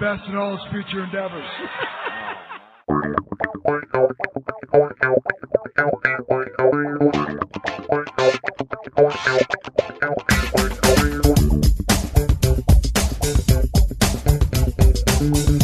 Best in all his future endeavors.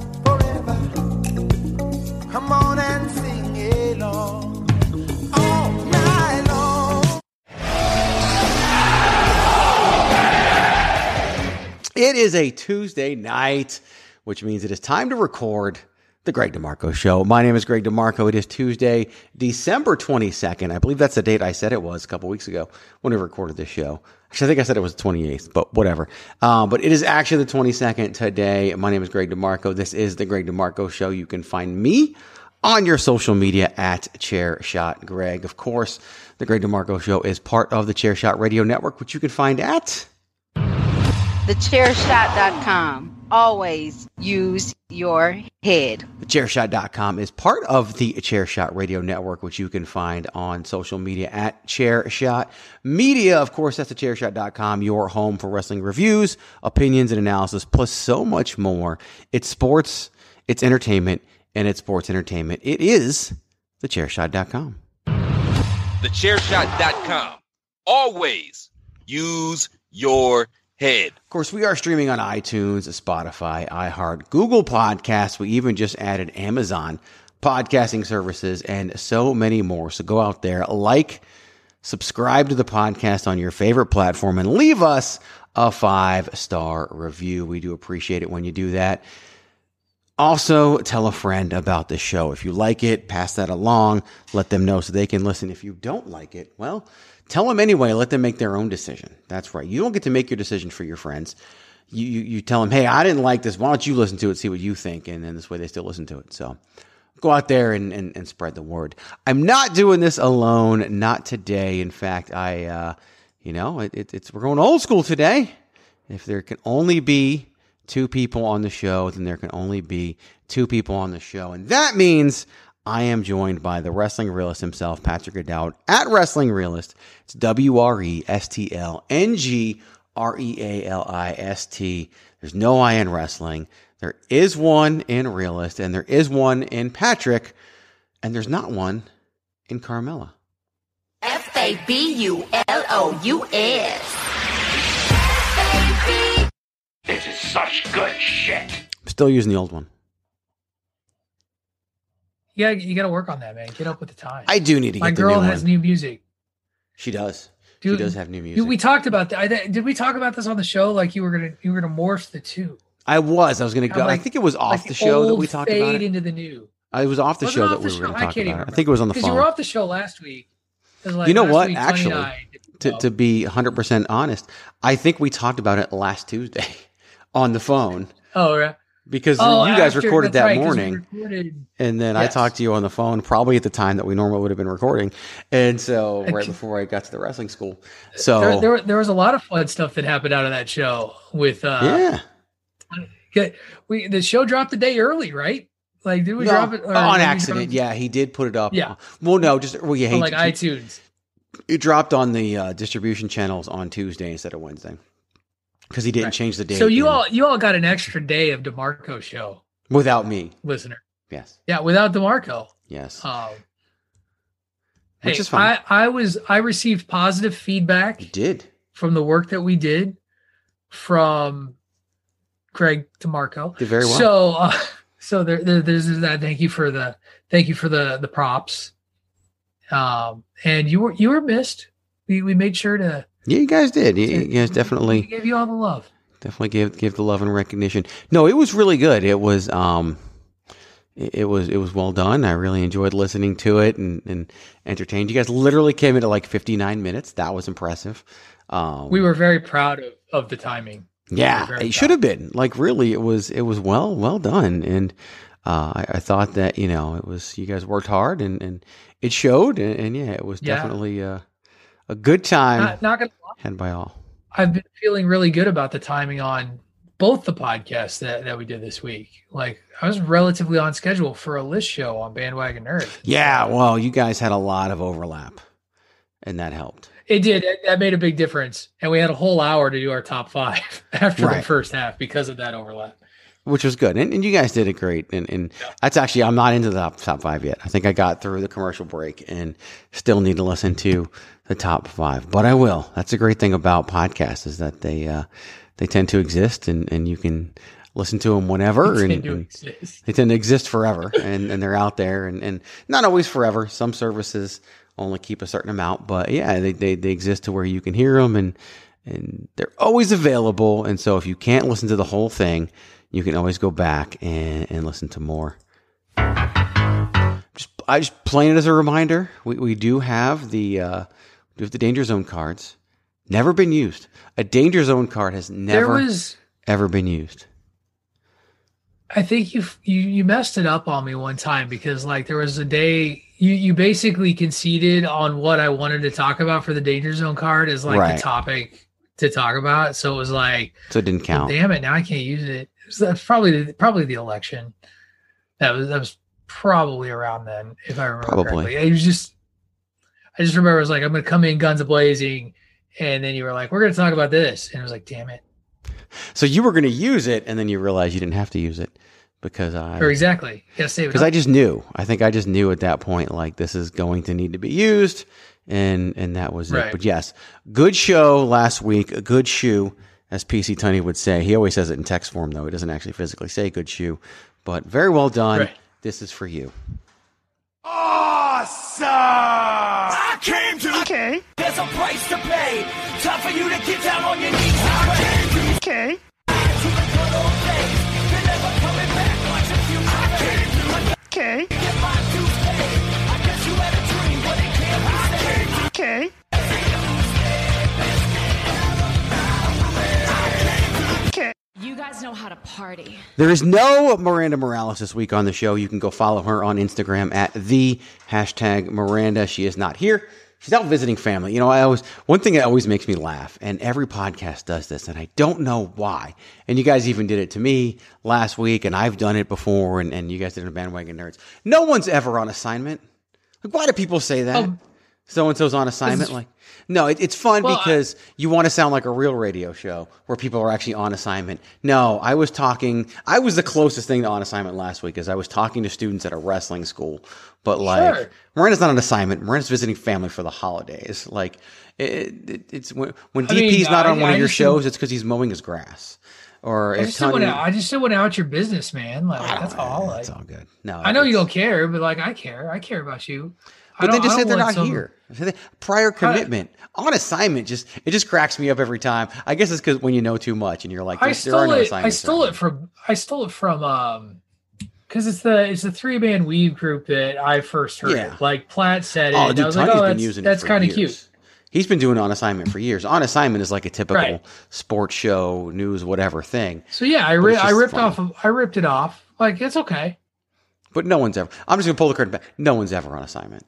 It is a Tuesday night, which means it is time to record the Greg DeMarco Show. My name is Greg DeMarco. It is Tuesday, December 22nd. I believe that's the date I said it was a couple weeks ago when we recorded this show. Actually, I think I said it was the 28th, but whatever. Um, but it is actually the 22nd today. My name is Greg DeMarco. This is the Greg DeMarco Show. You can find me on your social media at Chairshot Greg. Of course, the Greg DeMarco Show is part of the Chairshot Radio Network, which you can find at Thechairshot.com. Always use your head. Chairshot.com is part of the Chairshot Radio Network, which you can find on social media at Chairshot Media. Of course, that's the Chairshot.com, your home for wrestling reviews, opinions, and analysis, plus so much more. It's sports, it's entertainment, and it's sports entertainment. It is the Chairshot.com. Thechairshot.com. Always use your head. Of course, we are streaming on iTunes, Spotify, iHeart, Google Podcasts. We even just added Amazon podcasting services and so many more. So go out there, like, subscribe to the podcast on your favorite platform, and leave us a five star review. We do appreciate it when you do that. Also, tell a friend about the show. If you like it, pass that along. Let them know so they can listen. If you don't like it, well, tell them anyway. Let them make their own decision. That's right. You don't get to make your decision for your friends. You, you, you tell them, hey, I didn't like this. Why don't you listen to it, see what you think? And then this way they still listen to it. So go out there and, and, and spread the word. I'm not doing this alone. Not today. In fact, I, uh, you know, it, it, it's, we're going old school today. If there can only be two people on the show, then there can only be two people on the show. And that means I am joined by the wrestling realist himself, Patrick O'Dowd, at Wrestling Realist. It's W R E S T L N G R E A L I S T. There's no I in wrestling. There is one in Realist, and there is one in Patrick, and there's not one in Carmella. F A B U L O U S. This is such good shit. I'm still using the old one. Yeah, you got to work on that, man. Get up with the time. I do need to My girl new has one. new music. She does. Dude, she does have new music. Dude, we talked about that. I, did we talk about this on the show? Like you were gonna you were gonna morph the two. I was. I was going to Kinda go. I think it was off like the show that we talked fade about it. into the new. Uh, I was off the show off that the we show? were going I to talk about. I think it was on the phone. Because you were off the show last week. like, you know what? week, Actually, to, to be 100% honest, I think we talked about it last Tuesday on the phone oh, right. Because Oh, you guys after- recorded that right, morning. recorded- And then I talked to you on the phone, probably at the time that we normally would have been recording. And so, right before I got to the wrestling school. So, There, there, there was a lot of fun stuff that happened out of that show. With uh, yeah. we the show dropped a day early, right? Like, did we No, drop it on accident. drop- Yeah, he did put it up. Yeah. Well, no, just, well, yeah, he, like iTunes. it dropped on the uh, distribution channels on Tuesday instead of Wednesday because he didn't Right. change the date. So you all you all got an extra day of Demarco show without me. listener. Yes. Yeah, without Demarco. Yes. Um, Which hey, is fine. I, I was I received positive feedback You did. from the work that we did from Greg DeMarco. Did very well. So uh, so there, there there's that. Thank you for the thank you for the the props. Um, and you were you were missed. We we made sure to Yeah, you guys did. You, you guys definitely gave you all the love. definitely give give the love and recognition. No, it was really good. It was um it, it was it was well done. I really enjoyed listening to it and, and entertained. You guys literally came into like 59 minutes. That was impressive. Um We were very proud of, of the timing. Yeah, We it should have been. Like really, it was it was well well done, and uh, I, I thought that you know it was you guys worked hard, and, and it showed, and, and yeah, it was Yeah. definitely uh, a good time Not, not gonna lie, had by all. I've been feeling really good about the timing on both the podcasts that, that we did this week. Like I was relatively on schedule for a list show on Bandwagon Nerd. Yeah, well, you guys had a lot of overlap, and that helped. It did. That made a big difference. And we had a whole hour to do our top five after the first half because of that overlap. Which was good. And, and you guys did it great. And, and that's actually, I'm not into the top, top five yet. I think I got through the commercial break and still need to listen to the top five, but I will. That's a great thing about podcasts is that they, uh, they tend to exist and, and you can listen to them whenever They and, tend to and exist. they tend to exist forever and, and they're out there and, and not always forever. Some services only keep a certain amount, but yeah, they, they, they exist to where you can hear them and, and they're always available. And so if you can't listen to the whole thing, you can always go back and, and listen to more. Just, I just playing it as a reminder. We, we do have the, uh, do have the danger zone cards. Never been used. A danger zone card has There never was, ever been used. I think you you you messed it up on me one time because like there was a day you you basically conceded on what I wanted to talk about for the danger zone card as like Right. the topic to talk about. So it was like, So it didn't count. damn it, now I can't use it. That's probably the, probably the election. That was that was probably around then, if I remember Probably. correctly. It was just I just remember it was like I'm gonna come in guns a blazing, and then you were like, we're gonna talk about this, and it was like, damn it, So you were going to use it, and then you realized you didn't have to use it because I or exactly, you gotta save it. because. I just knew. I think I just knew at that point like this is going to need to be used, and and that was it. Right. But yes, good show last week. A good shoe, as PC Tony would say. He always says it in text form though. He doesn't actually physically say good shoe, but very well done. Right. This is for you. Awesome! I came to. Okay. There's a price to pay. Time for you to get down on your knees. I came to. Okay. To the You guys know how to party. There is no Miranda Morales this week on the show. You can go follow her on Instagram at the hashtag Miranda. She is not here. She's out visiting family. You know, I always, one thing that always makes me laugh, and every podcast does this, and I don't know why. And you guys even did it to me last week, and I've done it before, and, and you guys did it in Bandwagon Nerds. No one's ever on assignment. Like, why do people say that? Um, so and so's on assignment. Like, no, it, it's fun Well, I- because you want to sound like a real radio show where people are actually on assignment. No, I was talking. I was the closest thing to on assignment last week, as I was talking to students at a wrestling school. But like, Sure. Miranda's not on assignment. Miranda's visiting family for the holidays. Like, it, it, it's when, when I DP's mean, not on I- one I of your shows, it's because he's mowing his grass. Or I just don't want to. I just want out your business, man. Like that's all. Like, it's all good. No, I know you don't care, but like I care. I care about you. But they don't- just I said don't they're not some- here. Prior commitment on assignment just it just cracks me up every time. I guess it's because when you know too much and you're like, I there, there are stole no it. I stole it from. I stole it from. Um, because it's the it's the three man weave group that I first heard. Yeah. It. Like Platt said it. Oh, and dude, I was like, oh, been that's, using that's kind of cute. He's been doing on assignment for years. On assignment is like a typical Right. sports show, news, whatever thing. So yeah, I ri- I ripped fun. off. Of, I ripped it off. Like it's okay. But no one's ever. I'm just gonna pull the curtain back. No one's ever on assignment.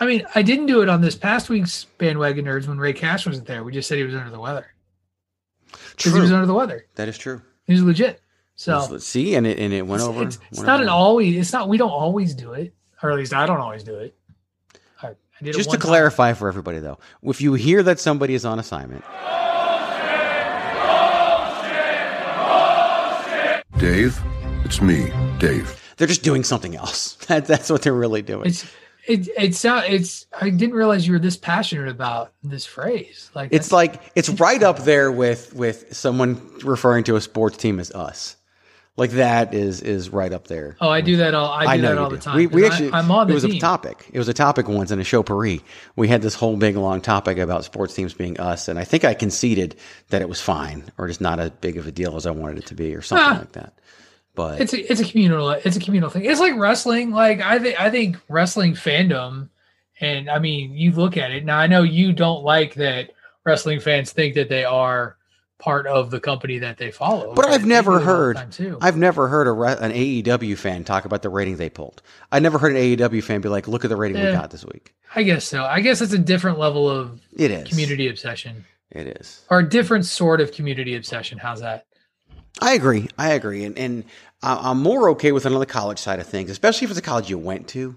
I mean, I didn't do it on this past week's bandwagon nerds when Ray Cash wasn't there. We just said he was under the weather because he was under the weather. That is true. He was legit. So Let's see, and it and it went it's, over. it's, it's went not over. an always. It's not. We don't always do it, or at least I don't always do it. I, I did it Just to one time. clarify for everybody, though, if you hear that somebody is on assignment, Dave, it's me, Dave. they're just doing something else. That, that's what they're really doing. It's it, it's not. It's. I didn't realize you were this passionate about this phrase. Like It's like it's right up there with with someone referring to a sports team as us. Like that is is right up there. Oh, I do that all. I do know that all do. the time. We, we actually I, am on the it was team. a topic. It was a topic once in a show Paris. We had this whole big long topic about sports teams being us, and I think I conceded that it was fine or just not as big of a deal as I wanted it to be or something Ah. like that. But It's a it's a communal it's a communal thing. It's like wrestling. Like I think I think wrestling fandom, and I mean you look at it now. I know you don't like that wrestling fans think that they are part of the company that they follow. But I I've never do all the heard. I've never heard a an AEW fan talk about the rating they pulled. I never heard an AEW fan be like, "Look at the rating we got this week." I guess so. I guess it's a different level of It is community obsession, It is. or a different sort of community obsession. How's that? I agree. I agree, and and I'm more okay with another college side of things, especially if it's a college you went to.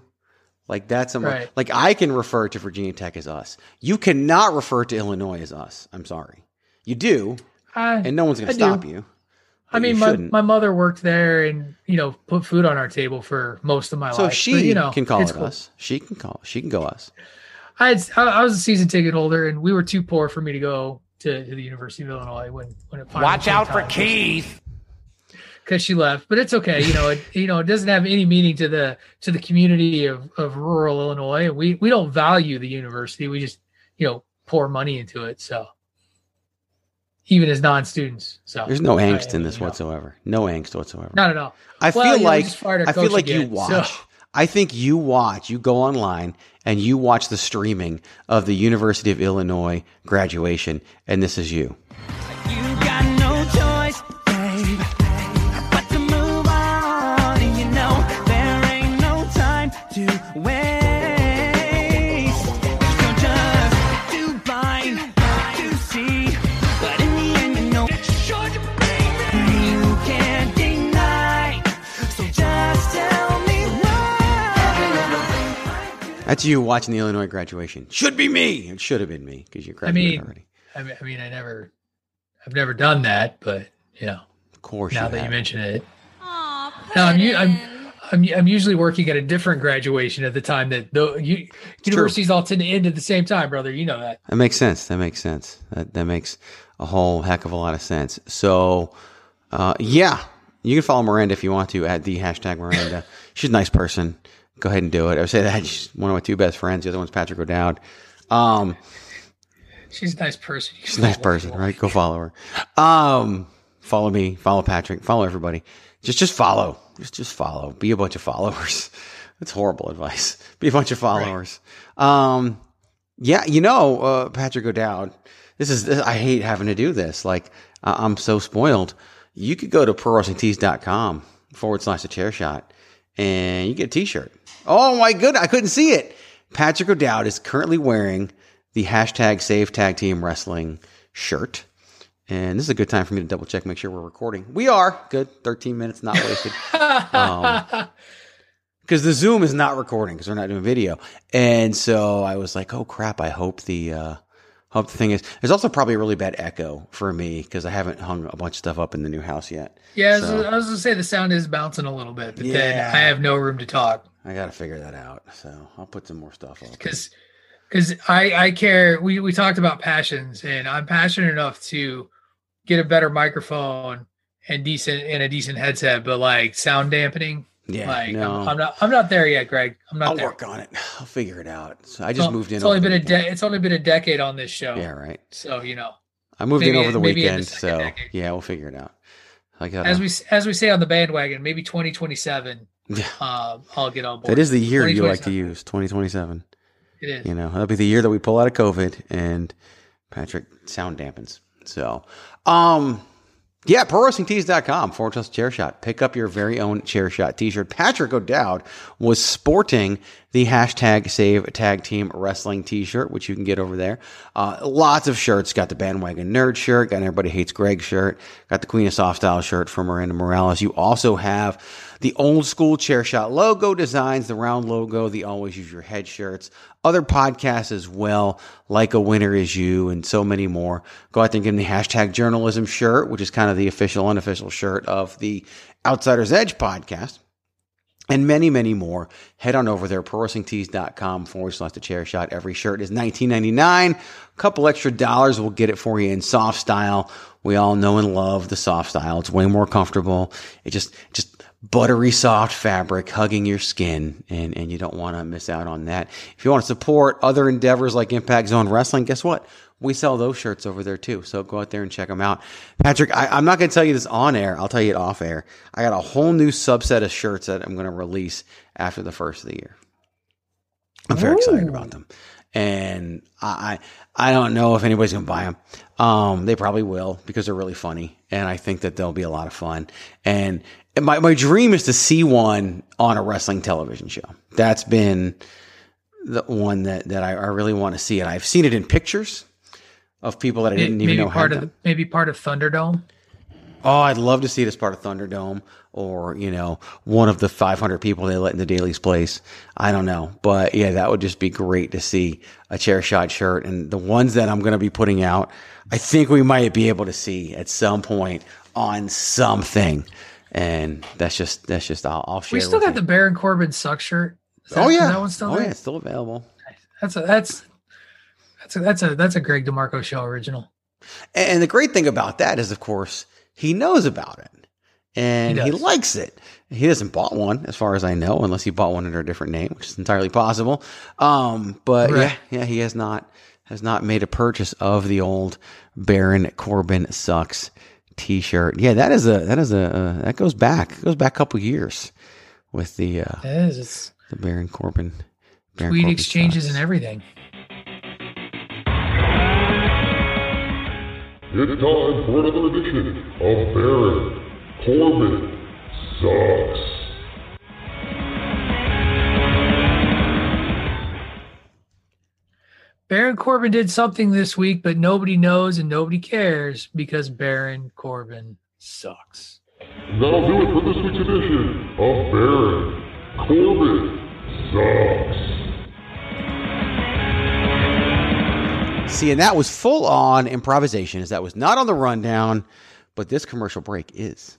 Like that's a, Right. like I can refer to Virginia Tech as us. You cannot refer to Illinois as us. I'm sorry. You do, I, and no one's going I to do. stop you. I mean, you my, my mother worked there and you know put food on our table for most of my so life. So she but, you know, can call it cool. us. She can call. She can go us. I, had, I I was a season ticket holder, and we were too poor for me to go to, to the University of Illinois when when it finally Watch out for Keith Keith. Because she left. But it's okay, you know. It you know it doesn't have any meaning to the to the community of, of rural Illinois. We we don't value the university. We just you know pour money into it. So even as non students, so There's no I- angst in you this know, whatsoever. No angst whatsoever. Not at all. I Well, feel you know, we like just fired our I feel like you watch. so- I think you watch. You go online and you watch the streaming of the University of Illinois graduation, and this is you. That's you watching the Illinois graduation. Should be me. It should have been me because you I graduated mean, already. I mean, I mean, I never, I've never done that, but you know, Of course, now you that you mention it, no, I'm, u- I'm, I'm, I'm usually working at a different graduation at the time that the u- universities all tend to end at the same time, brother. You know that. That makes sense. That makes sense. That that makes a whole heck of a lot of sense. So, uh, yeah, you can follow Miranda if you want to at the hashtag Miranda. She's a nice person. Go ahead and do it. I would say that she's one of my two best friends. The other one's Patrick O'Dowd. Um, She's a nice person. she's a nice person, right? Go follow her. Um, follow me. Follow Patrick. Follow everybody. Just just follow. Just just follow. Be a bunch of followers. That's horrible advice. Be a bunch of followers. Um, yeah, you know, uh, Patrick O'Dowd. This is this, I hate having to do this. Like I- I'm so spoiled. You could go to prowrestlingtees.com forward slash the chair shot and you get a t-shirt. Oh my goodness. I couldn't see it. Patrick O'Dowd is currently wearing the hashtag save tag team wrestling shirt. And this is a good time for me to double check, make sure we're recording. We are good. 13 minutes, not wasted. um, because the Zoom is not recording because we're not doing video. And so I was like, oh crap, I hope the, uh, hope the thing is, there's also probably a really bad echo for me because I haven't hung a bunch of stuff up in the new house yet. Yeah, I was, So- I was gonna say the sound is bouncing a little bit, but then I have no room to talk I got to figure that out. So I'll put some more stuff up. because because I I care. We we talked about passions, and I'm passionate enough to get a better microphone and decent and a decent headset, but like sound dampening. Yeah, like no. I'm, I'm not I'm not there yet, Greg. I'm not there. I'll there. work on it. I'll figure it out. So I just Well, moved in. It's only been a de- it's only been a decade on this show. Yeah, right. So you know, I moved maybe- in over the in the weekend, so decade. yeah, we'll figure it out. I got as we as we say on the bandwagon, maybe 2027. Yeah. Um, I'll get on board. That is the year you like to use, 2027. It is. You know, that'll be the year that we pull out of COVID and Patrick sound dampens. So, um, yeah, prowrestlingtees.com forward slash chair shot. Pick up your very own chair shot t shirt. Patrick O'Dowd was sporting the hashtag save tag team wrestling t shirt, which you can get over there. Uh, lots of shirts. Got the bandwagon nerd shirt, got everybody hates Greg shirt, got the Queen of Soft Style shirt from Miranda Morales. You also have the old school chair shot logo designs, the round logo, the always use your head shirts, other podcasts as well, like a winner is you and so many more. Go out there and get them the hashtag journalism shirt, which is kind of the official, unofficial shirt of the Outsiders Edge podcast and many, many more. Head on over there, prowrestlingtees.com forward slash the chair shot. Every shirt is $19.99. A couple extra dollars will get it for you in soft style. We all know and love the soft style. It's way more comfortable. It just, just buttery soft fabric hugging your skin and, and you don't want to miss out on that. If you want to support other endeavors like Impact Zone Wrestling, guess what? We sell those shirts over there too. So go out there and check them out. Patrick, I, I'm not going to tell you this on air. I'll tell you it off air. I got a whole new subset of shirts that I'm going to release after the first of the year. I'm very excited about them. And I, I I don't know if anybody's going to buy them. Um, they probably will because they're really funny. And I think that they'll be a lot of fun. And, and my, my dream is to see one on a wrestling television show. That's been the one that, that I, I really want to see it. I've seen it in pictures of people that I didn't maybe even know part had of them. maybe part of Thunderdome. Oh, I'd love to see it as part of Thunderdome or, you know, one of the 500 people they let in the Daily's place. I don't know. But yeah, that would just be great to see a chair shot shirt. And the ones that I'm going to be putting out, I think we might be able to see at some point on something. And that's just, that's just, I'll, I'll share We still got you. the Baron Corbin suck shirt. That- oh, is yeah. that one's still oh, there? yeah. It's still available. That's a that's that's a that's a that's a Greg DeMarco show original. And the great thing about that is, of course, he knows about it and He he, likes it. He hasn't bought one, as far as I know, unless he bought one under a different name, which is entirely possible. Um, but Right. yeah, yeah, he has not has not made a purchase of the old Baron Corbin sucks T-shirt. Yeah, that is a that is a uh, that goes back it goes back a couple years with the uh, It is. It's the Baron Corbin Baron tweet Corbin exchanges sucks. and everything. It's time for another edition of Baron Corbin Sucks. Baron Corbin did something this week, but nobody knows and nobody cares because Baron Corbin sucks. And that'll do it for this week's edition of Baron Corbin Sucks. See, and that was full on improvisation, as that was not on the rundown, but this commercial break is.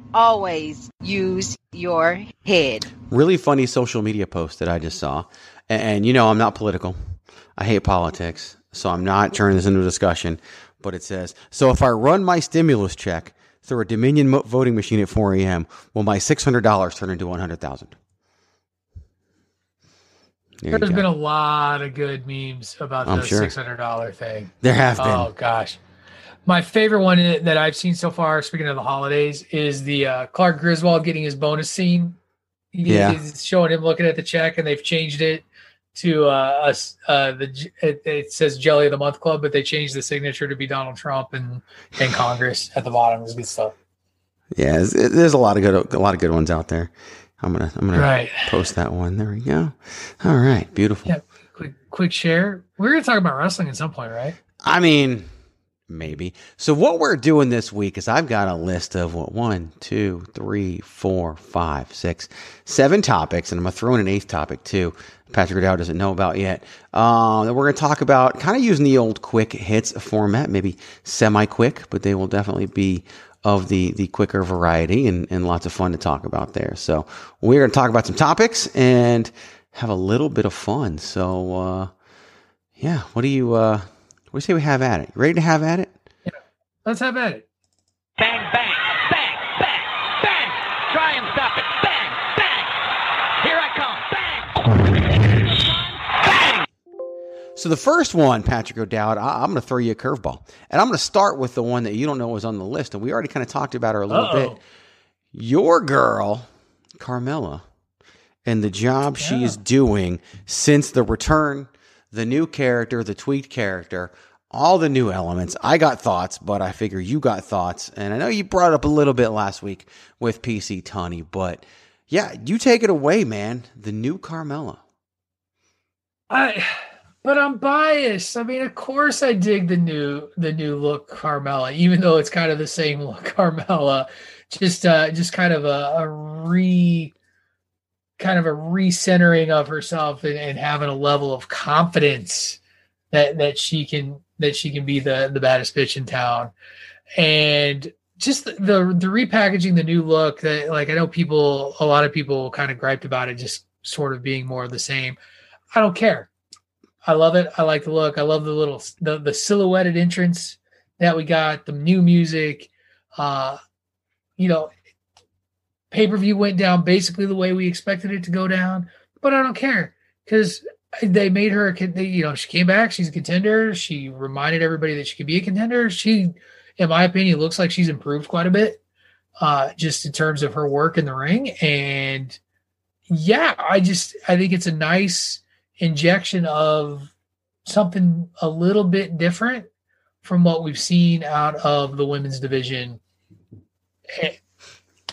Always use your head. Really funny social media post that I just saw. And, and you know, I'm not political. I hate politics. So I'm not turning this into a discussion. But it says, so if I run my stimulus check through a Dominion mo- voting machine at 4 a.m., will my $600 turn into 100000 There you There's go. been a lot of good memes about I'm the sure. six hundred dollar thing. There have been. Oh gosh, my favorite one that I've seen so far. Speaking of the holidays, is the uh, Clark Griswold getting his bonus scene. He- Yeah. it's showing him looking at the check, and they've changed it to uh, us. Uh, the it, it says Jelly of the Month Club, but they changed the signature to be Donald Trump and and Congress at the bottom. It's good stuff. Yeah, there's, there's a lot of good, a lot of good ones out there. I'm gonna, I'm gonna Right. post that one. There we go. All right, beautiful. Yeah, quick quick share. We're gonna talk about wrestling at some point, right? I mean, maybe. So what we're doing this week is I've got a list of what one, two, three, four, five, six, seven topics, and I'm gonna throw in an eighth topic too. Patrick Dow doesn't know about yet. Uh, that we're gonna talk about kind of using the old quick hits format, maybe semi quick, but they will definitely be of the the quicker variety and, and lots of fun to talk about there. So we're gonna talk about some topics and have a little bit of fun. So uh, yeah, what do you uh, what do you say we have at it? You ready to have at it? Let's have at it. Bang, bang, bang, bang, bang. Try and stop it. Bang, bang. Here I come. Bang. Bang. So the first one, Patrick O'Dowd, I, I'm going to throw you a curveball, and I'm going to start with the one that you don't know was on the list, and we already kind of talked about her a little Uh-oh. bit. Your girl, Carmella, and the job she is doing since the return, the new character, the tweaked character, all the new elements. I got thoughts, but I figure you got thoughts, and I know you brought up a little bit last week with PC Tony, but yeah, you take it away, man. The new Carmella. I but I'm biased. I mean, of course I dig the new the new look Carmella, even though it's kind of the same look Carmella. Just uh just kind of a, a re kind of a recentering of herself and, and having a level of confidence that that she can that she can be the the baddest bitch in town. And just the, the the repackaging the new look that like I know people a lot of people kind of griped about it just sort of being more of the same. I don't care. I love it. I like the look. I love the little the, the silhouetted entrance that we got, the new music. Uh you know, pay-per-view went down basically the way we expected it to go down, but I don't care cuz they made her a you know, she came back, she's a contender. She reminded everybody that she could be a contender. She in my opinion looks like she's improved quite a bit uh just in terms of her work in the ring and yeah, I just I think it's a nice injection of something a little bit different from what we've seen out of the women's division eh,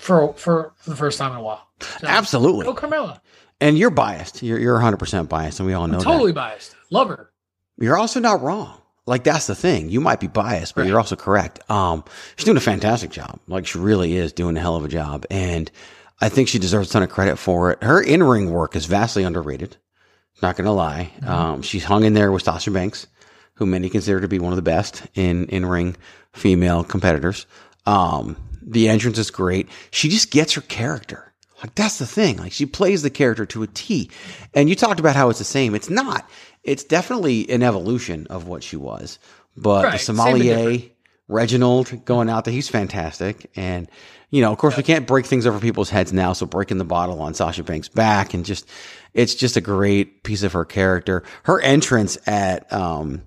for for, for the first time in a while. So, Absolutely. Go Carmella. And you're biased. You're you're 100% biased, and we all know I'm totally that. biased. Love her. You're also not wrong. Like that's the thing. You might be biased, but you're also correct. Um, she's doing a fantastic job. Like she really is doing a hell of a job, and I think she deserves a ton of credit for it. Her in ring work is vastly underrated. Not gonna lie. Um, she's hung in there with Sasha Banks, who many consider to be one of the best in in ring female competitors. Um, the entrance is great. She just gets her character. Like that's the thing. Like she plays the character to a T. And you talked about how it's the same. It's not. It's definitely an evolution of what she was. But Right, the sommelier, Reginald going out there, he's fantastic. And you know, of course, we can't break things over people's heads now. So breaking the bottle on Sasha Banks' back and just, it's just a great piece of her character. Her entrance at um,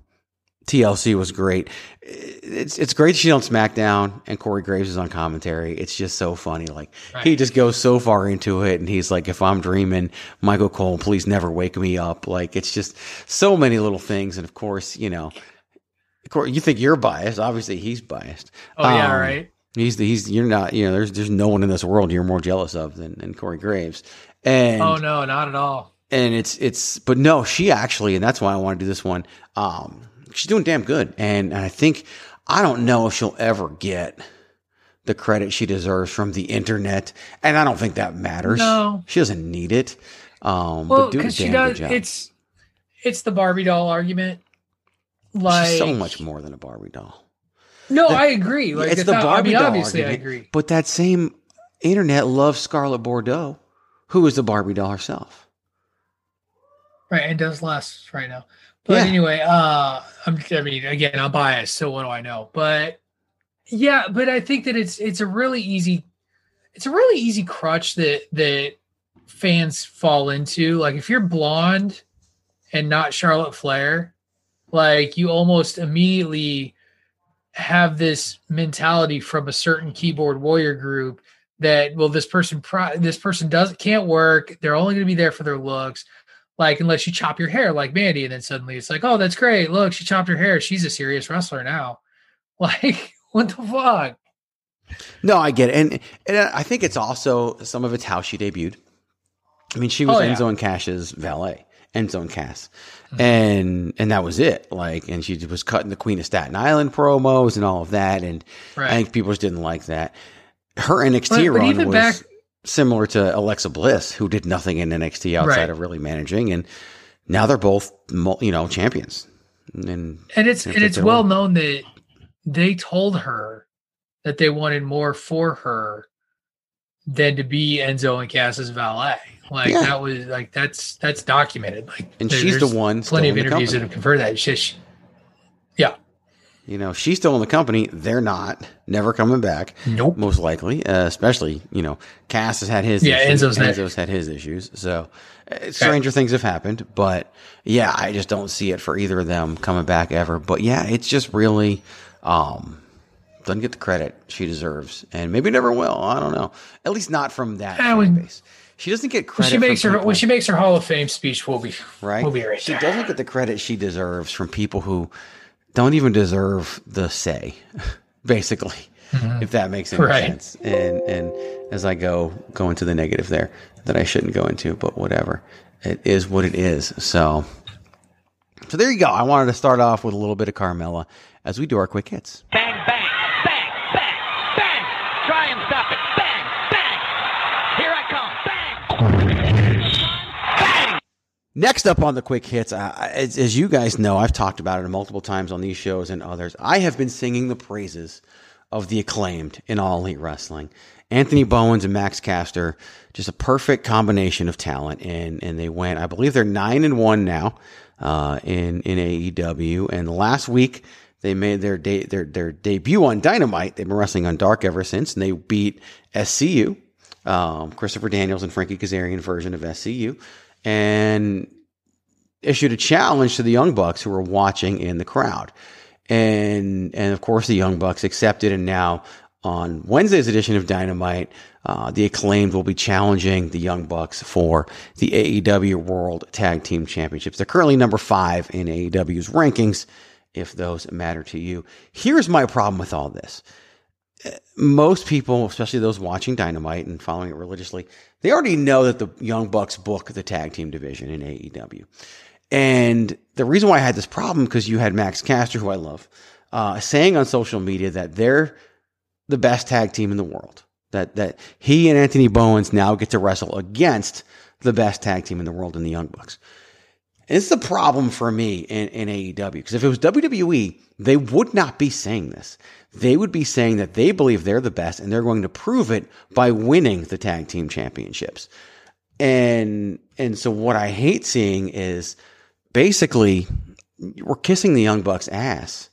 TLC was great. it's it's great she's on SmackDown and Corey Graves is on commentary. It's just so funny. Like he just goes so far into it, and he's like, "If I'm dreaming, Michael Cole, please never wake me up." Like it's just so many little things, and of course, you know, of course, you think you're biased. Obviously, he's biased. Oh yeah, Um, right. He's the, he's you're not you know there's there's no one in this world you're more jealous of than, than Corey Graves, and oh no, not at all. and it's it's but no she actually and that's why i want to do this one um she's doing damn good and, i think i don't know if she'll ever get the credit she deserves from the internet and i don't think that matters No. she doesn't need it um Well, but doing a because she does. It's it's the Barbie doll argument. Like she's so much more than a barbie doll No, That- I agree. Like it's it's the not- barbie I mean, doll obviously, argument, I agree. but that same internet loves scarlett bordeaux who is the barbie doll herself Right, and does less right now. But Yeah. anyway, uh I'm I mean, again, I'm biased, so what do I know? But yeah, but I think that it's it's a really easy it's a really easy crutch that that fans fall into. Like if you're blonde and not Charlotte Flair, like you almost immediately have this mentality from a certain keyboard warrior group that well this person pro- this person doesn't can't work they're only going to be there for their looks like unless you chop your hair like Mandy, and then suddenly it's like, oh, that's great. Look, she chopped her hair. She's a serious wrestler now. Like, what the fuck? No, I get it, and and I think it's also some of it's how she debuted. I mean, she was Oh, yeah. Enzo and Cass's valet, Enzo and Cass, mm-hmm. and and that was it. Like, and she was cutting the Queen of Staten Island promos and all of that, and Right. I think people just didn't like that. Her NXT But- but run even was back- similar to Alexa Bliss, who did nothing in NXT outside Right. of really managing, and now they're both you know champions. And And it's and it's well way. known that they told her that they wanted more for her than to be Enzo and Cass's valet. Like Yeah. that was like that's that's documented. Like And she's the one Plenty of interviews that have confirmed that. It's just yeah. You know, she's still in the company. They're not. Never coming back. Nope. Most likely. Uh, especially, you know, Cass has had his Yeah, issues. Enzo's. Enzo's had his issues. So uh, stranger things have happened. But yeah, I just don't see it for either of them coming back ever. But yeah, it's just really um doesn't get the credit she deserves. And maybe never will. I don't know. At least not from that I would- base. She doesn't get When credit. she makes her people- when she makes her Hall of Fame speech, we'll be right? We'll be right she there. doesn't get the credit she deserves from people who don't even deserve the say, basically, if that makes any Mm-hmm. Right. sense. And and as I go go into the negative there that I shouldn't go into, but whatever, it is what it is. So, so there you go. I wanted to start off with a little bit of Carmella as we do our quick hits. Bang, bang, bang, Next up on the quick hits, uh, as, as you guys know, I've talked about it multiple times on these shows and others. I have been singing the praises of the acclaimed in All Elite Wrestling. Anthony Bowens and Max Caster, just a perfect combination of talent, and and they went. I believe they're nine and one now uh, in in AEW. And last week they made their de- their their debut on Dynamite. They've been wrestling on Dark ever since, and they beat SCU, um, Christopher Daniels and Frankie Kazarian version of SCU, and issued a challenge to the Young Bucks who were watching in the crowd. And and of course the Young Bucks accepted and now on Wednesday's edition of Dynamite, uh, the acclaimed will be challenging the Young Bucks for the AEW World Tag Team Championships. They're currently number five in AEW's rankings, if those matter to you. Here's my problem with all this most people, especially those watching Dynamite and following it religiously, they already know that the Young Bucks book the tag team division in AEW. And the reason why I had this problem because you had Max Caster, who I love, uh, saying on social media that they're the best tag team in the world. That that he and Anthony Bowens now get to wrestle against the best tag team in the world in the Young Bucks. And it's the problem for me in, in AEW because if it was WWE, they would not be saying this. They would be saying that they believe they're the best and they're going to prove it by winning the tag team championships. And and so what I hate seeing is basically we're kissing the Young Bucks ass.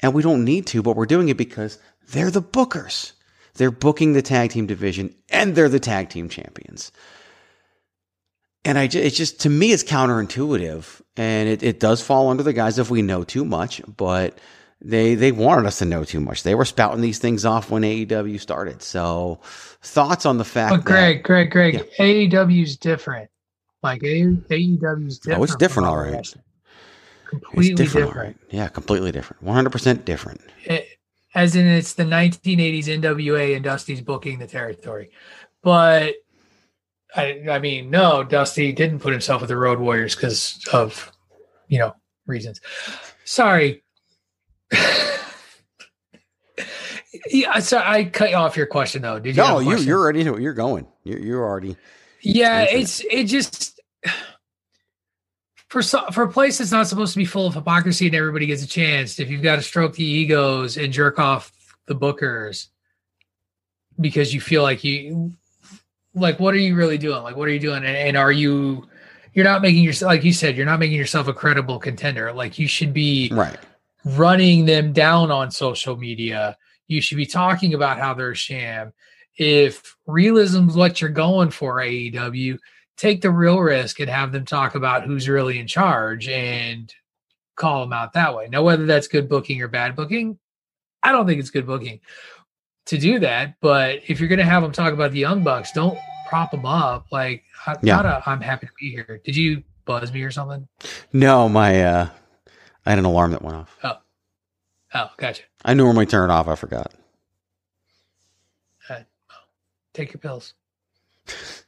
And we don't need to, but we're doing it because they're the bookers. They're booking the tag team division and they're the tag team champions. And I, it's just, to me, it's counterintuitive and it, it does fall under the guise of we know too much, but they they wanted us to know too much. They were spouting these things off when AEW started. So, thoughts on the fact But Greg, that Greg, Greg, AEW's different. Like AEW's different. oh, it's different, all right. wrestling. Completely it's different, different. all right. Yeah, completely different. One hundred percent different. It- as in it's the 1980s NWA and Dusty's booking the territory. But I, I mean, no, Dusty didn't put himself with the Road Warriors because of, you know, reasons. Sorry. Yeah, so I cut you off your question though. Did you? No, you you're already you're going. You're you're already. Yeah, it's it just for so, for a place that's not supposed to be full of hypocrisy and everybody gets a chance. If you've got to stroke the egos and jerk off the bookers because you feel like you like what are you really doing? Like what are you doing? And, and are you you're not making yourself like you said you're not making yourself a credible contender. Like you should be Right. Running them down on social media. You should be talking about how they're a sham. If realism's what you're going for, AEW, take the real risk and have them talk about who's really in charge and call them out that way. Now, whether that's good booking or bad booking, I don't think it's good booking to do that. But if you're going to have them talk about the Young Bucks, don't prop them up. Like, I, Yeah. not a, I'm happy to be here. Did you buzz me or something? No, my uh, I had an alarm that went off. Oh, oh, gotcha. I normally turn it off. I forgot. Uh, take your pills.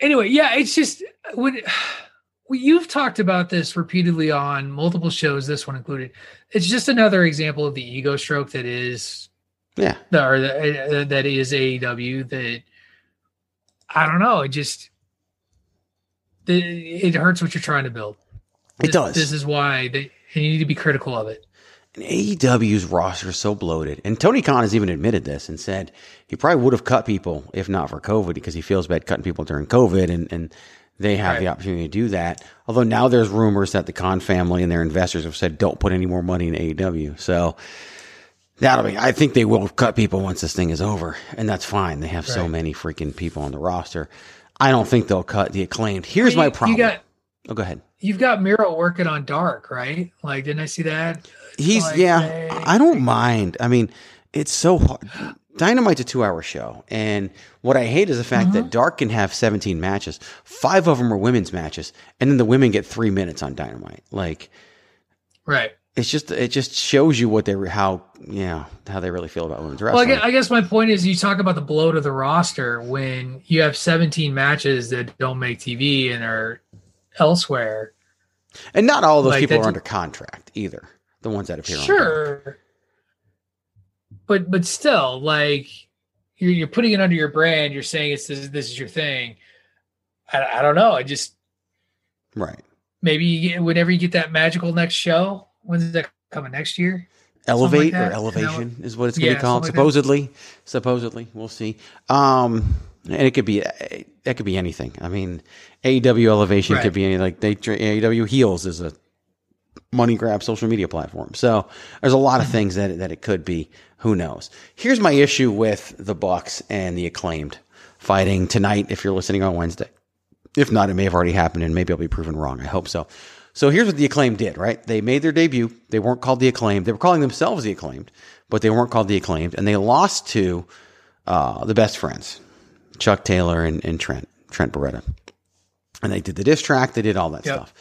Anyway, yeah, it's just when you've talked about this repeatedly on multiple shows, this one included. It's just another example of the ego stroke that is, Yeah. the, or the, uh, that is AEW. That I don't know. It just it, it hurts what you're trying to build. It This- does. This is why they, and you need to be critical of it. And AEW's roster is so bloated. And Tony Khan has even admitted this and said he probably would have cut people if not for COVID because he feels bad cutting people during COVID and, and they have the opportunity to do that. Although now there's rumors that the Khan family and their investors have said don't put any more money in AEW. So that'll be, I think they will cut people once this thing is over. And that's fine. They have so many freaking people on the roster. I don't think they'll cut the acclaimed. Here's You- my you problem. got- oh, go ahead. You've got Miro working on Dark, right? Like, didn't I see that? He's Like, yeah. they- I don't mind. I mean, it's so hard. Dynamite's a two-hour show, and what I hate is the fact Mm-hmm. that Dark can have 17 matches. Five of them are women's matches, and then the women get three minutes on Dynamite. Like Right. it's just it just shows you what they how yeah how they really feel about women's Well, I wrestling. guess, I guess my point is you talk about the blow to the roster when you have 17 matches that don't make TV and are elsewhere. and not all those like, people are under contract either. The ones that appear on Sure. But but still, like you're you're putting it under your brand. You're saying it's this, this is your thing. I, I don't know. I just right. maybe you get, whenever you get that magical next show. When's that coming next year? Elevate that? or elevation is what it's going to Yeah, be called. something like supposedly, supposedly, we'll see. Um, and it could be that could be anything. I mean, AEW elevation Right. could be any, like they AEW heels is a money grab social media platform. So there's a lot of things that that it could be. Who knows? Here's my issue with the Bucks and the acclaimed fighting tonight. If you're listening on Wednesday, if not, it may have already happened, and maybe I'll be proven wrong. I hope so. So here's what the acclaimed did. Right? They made their debut. They weren't called the acclaimed. They were calling themselves the acclaimed, but they weren't called the acclaimed, and they lost to uh, the best friends, Chuck Taylor and, and Trent Trent Beretta, and they did the diss track. They did all that Yep. stuff.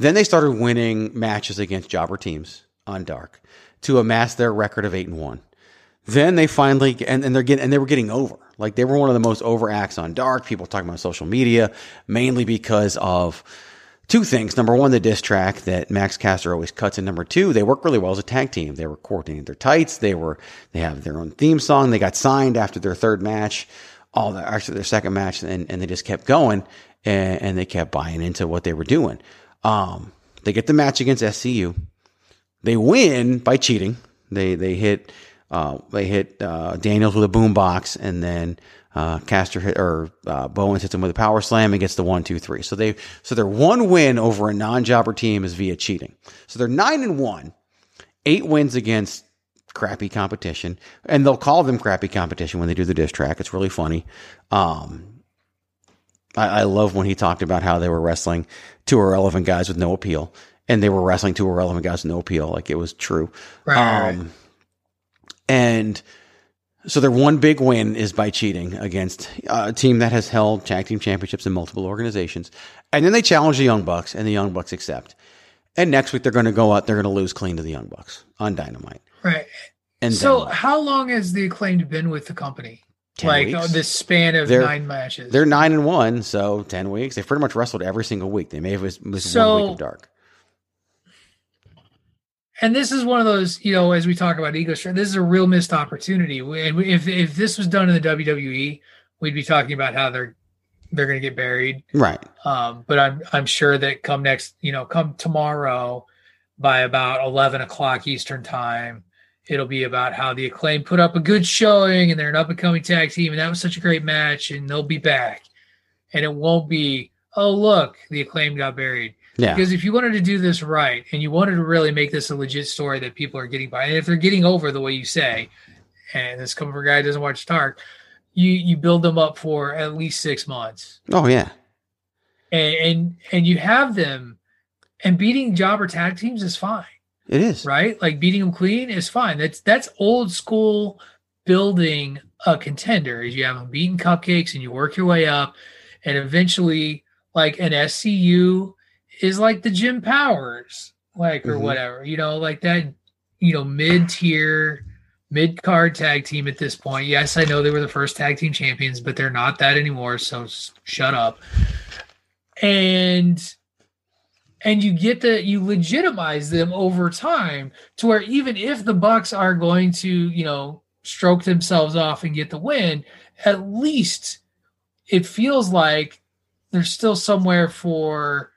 Then they started winning matches against jobber teams on Dark to amass their record of eight and one. Then they finally and, and they're getting and they were getting over. Like they were one of the most over acts on Dark. People talking about social media, mainly because of two things. Number one, the diss track that Max Caster always cuts, and number two, they work really well as a tag team. They were coordinating their tights. They were they have their own theme song. They got signed after their third match, all the actually their second match, and, and they just kept going and, and they kept buying into what they were doing. Um, they get the match against SCU. They win by cheating. They they hit uh, they hit uh, Daniels with a boombox, and then uh, Caster hit or uh, Bowens hits him with a power slam and gets the one two three. So they so their one win over a non jobber team is via cheating. So they're nine and one, eight wins against crappy competition, and they'll call them crappy competition when they do the diss track. It's really funny. Um, I, I love when he talked about how they were wrestling two irrelevant guys with no appeal, and they were wrestling two irrelevant guys with no appeal, like it was true. Right, Um, and so their one big win is by cheating against a team that has held tag team championships in multiple organizations. And then they challenge the Young Bucks, and the Young Bucks accept. And next week they're going to go out, they're going to lose clean to the Young Bucks on Dynamite. Right. And so, then how long has the acclaimed been with the company? 10 like weeks. this span of They're- nine matches. They're nine and one, so ten weeks. They've pretty much wrestled every single week. They may have missed missed one week of dark. and this is one of those, you know, as we talk about ego strength, this is a real missed opportunity. And if if this was done in the WWE, we'd be talking about how they're they're going to get buried. Right. Um, but I'm I'm sure that come next, you know, come tomorrow by about eleven o'clock Eastern time, it'll be about how the acclaim put up a good showing and they're an up and coming tag team, and that was such a great match, and they'll be back. And it won't be, oh look, the acclaim got buried. Yeah. Because if you wanted to do this right and you wanted to really make this a legit story that people are getting by, and if they're getting over the way you say, and this coming from a guy who doesn't watch Dark, you you build them up for at least six months Oh yeah. and and, and you have them and beating jobber tag teams is fine It is. right like beating them clean is fine that's that's old school building a contender is you have them beating cupcakes and you work your way up and eventually like an scu is like the jim powers like or Mhm. whatever you know like that you know mid-tier mid-card tag team at this point yes i know they were the first tag team champions but they're not that anymore so shut up and and you get the you legitimize them over time to where even if the bucks are going to you know stroke themselves off and get the win at least it feels like there's still somewhere for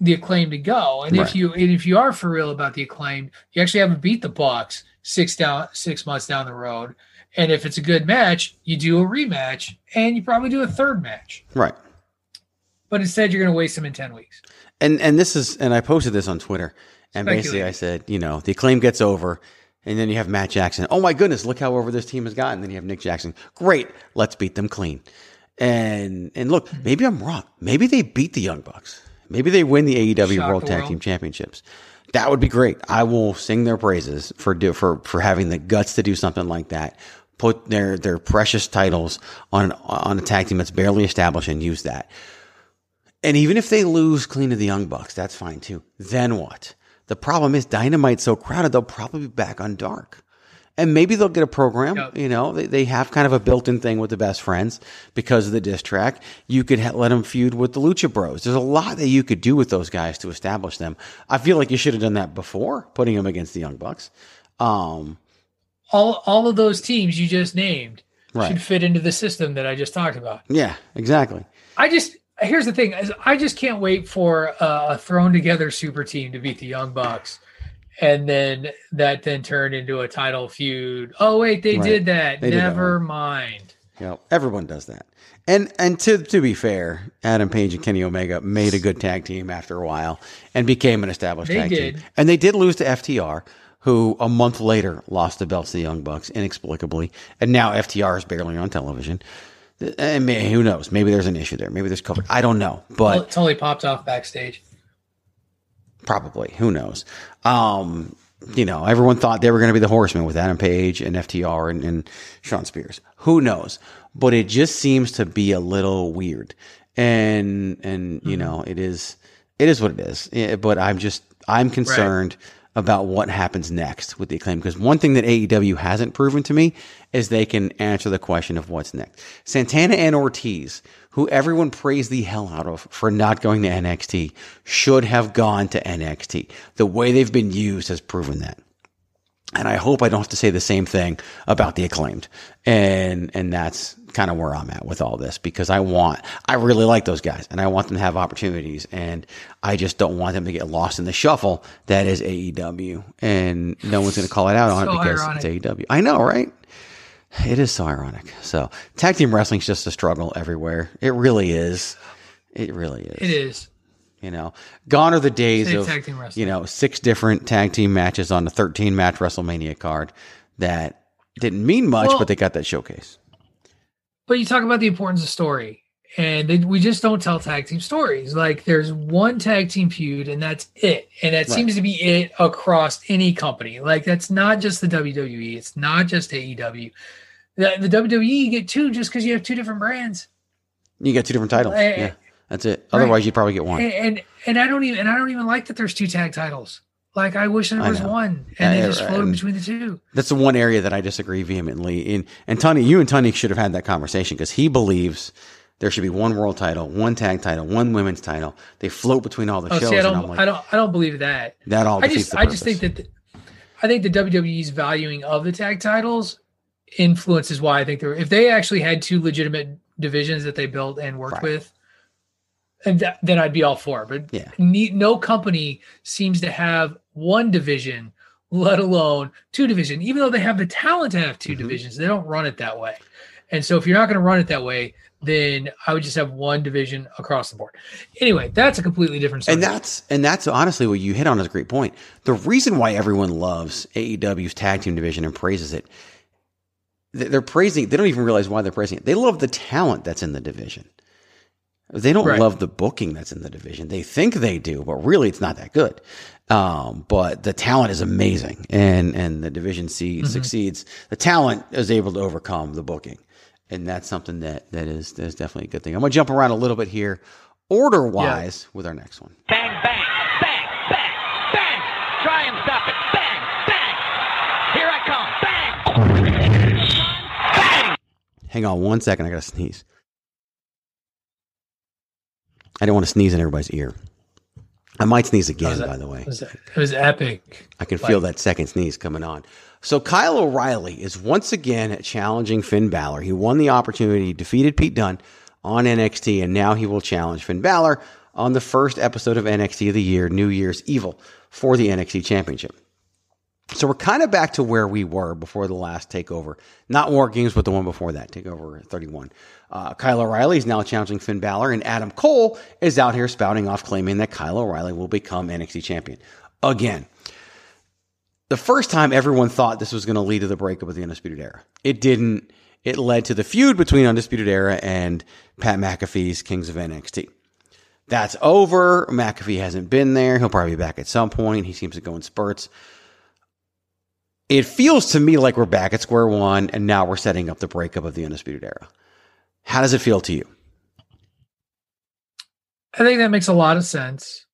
the acclaim to go and Right. if you and if you are for real about the acclaim you actually haven't beat the bucks six down six months down the road and if it's a good match you do a rematch and you probably do a third match Right. but instead you're going to waste them in 10 weeks And and this is and I posted this on Twitter. And basically I said, you know, the acclaim gets over, and then you have Matt Jackson. Oh my goodness, look how over this team has gotten. Then you have Nick Jackson. Great, let's beat them clean. And and look, hmm. maybe I'm wrong. Maybe they beat the Young Bucks. Maybe they win the AEW Shock World Tag world. Team Championships. That would be great. I will sing their praises for do, for for having the guts to do something like that. Put their their precious titles on on a tag team that's barely established and use that. And even if they lose clean to the Young Bucks, that's fine too. Then what? The problem is Dynamite's so crowded, they'll probably be back on Dark. And maybe they'll get a program. Yep. You know, they, they have kind of a built in thing with the best friends because of the diss track. You could ha- let them feud with the Lucha Bros. There's a lot that you could do with those guys to establish them. I feel like you should have done that before putting them against the Young Bucks. Um, all all of those teams you just named Right. should fit into the system that I just talked about. yeah, exactly. I just here's the thing: is I just can't wait for a, thrown together super team to beat the Young Bucks, and then that then turned into a title feud. Oh wait, they Right. did that. They did that Never mind. You know, everyone does that. And and to to be fair, Adam Page and Kenny Omega made a good tag team after a while and became an established They tag did. team. And they did lose to FTR, who a month later lost the belts to the Young Bucks inexplicably, and now FTR is barely on television. Eh, and may, who knows? Maybe there's an issue there. Maybe there's COVID. I don't know, but Well, it totally popped off backstage. Probably. Who knows? Um, you know, everyone thought they were going to be the Horsemen with Adam Page and FTR and, and Shawn Spears. Who knows? But it just seems to be a little weird, and and you mm-hmm. know, it is it is what it is. Yeah, but I'm just I'm concerned about what happens next with the acclaim because one thing that AEW hasn't proven to me is they can answer the question of what's next. Santana and Ortiz, who everyone praised the hell out of for not going to NXT, should have gone to NXT. The way they've been used has proven that. And I hope I don't have to say the same thing about the acclaimed. And, and that's kind of where I'm at with all this because I want, I really like those guys and I want them to have opportunities and I just don't want them to get lost in the shuffle that is AEW and no one's going to call it out on So it because ironic. it's AEW. I know, right? It is so ironic. So tag team wrestling's just a struggle everywhere. It really is. It really is. It is. You know, gone are the days of wrestling. you know six different tag team matches on a 13 match WrestleMania card that didn't mean much, Well- but they got that showcase. But you talk about the importance of story, and they, we just don't tell tag team stories. Like there's one tag team feud, and that's it. And that Right. seems to be it across any company. Like that's not just the WWE. It's not just AEW. The, the WWE you get two just because you have two different brands. You got two different titles. Eh, yeah, that's it. Otherwise, you'd probably get one. And, and and I don't even and I don't even like that there's two tag titles. Like I wish there I was know. one, and they just right. floated between the two. That's the one area that I disagree vehemently. In and Tony, you and Tony should have had that conversation because he believes there should be one world title, one tag title, one women's title. They float between all the Oh, shows, see, I don't, like, I don't, I don't believe that. That all I just, I just think that, the, I think the WWE's valuing of the tag titles influences why I think they're. If they actually had two legitimate divisions that they built and worked with, and that, then I'd be all for. it. But Yeah. ne- no company seems to have one division, let alone two division. Even though they have the talent to have 2 Mm-hmm. divisions, they don't run it that way. And so, if you're not going to run it that way, then I would just have one division across the board. Anyway, that's a completely different. And that's and that's honestly what you hit on is a great point. The reason why everyone loves AEW's tag team division and praises it, they're praising. They don't even realize why they're praising it. They love the talent that's in the division. They don't Right. love the booking that's in the division. They think they do, but really it's not that good. Um, but the talent is amazing, and and the division C Mhm. succeeds. The talent is able to overcome the booking, and that's something that that is that is definitely a good thing. I'm gonna jump around a little bit here, order wise, with our next one. Bang, bang, bang, bang, bang. Try and stop it. Bang, bang. Here I come. Bang! Bang. Hang on one second. I got to sneeze. I didn't want to sneeze in everybody's ear. I might sneeze again, by the way. It was, it was epic. I can feel that second sneeze coming on. So Kyle O'Reilly is once again challenging Finn Balor. He won the opportunity, defeated Pete Dunne on NXT, and now he will challenge Finn Balor on the first episode of NXT of the year, New Year's Evil, for the NXT Championship. So we're kind of back to where we were before the last takeover. Not War Games, but the one before that, takeover 31. Uh, Kyle O'Reilly is now challenging Finn Balor, and Adam Cole is out here spouting off claiming that Kyle O'Reilly will become NXT champion. Again, the first time everyone thought this was going to lead to the breakup of the Undisputed Era. It didn't. It led to the feud between Undisputed Era and Pat McAfee's Kings of NXT. That's over. McAfee hasn't been there. He'll probably be back at some point. He seems to go in spurts. It feels to me like we're back at square one, and now we're setting up the breakup of the Undisputed Era. How does it feel to you? I think that makes a lot of sense.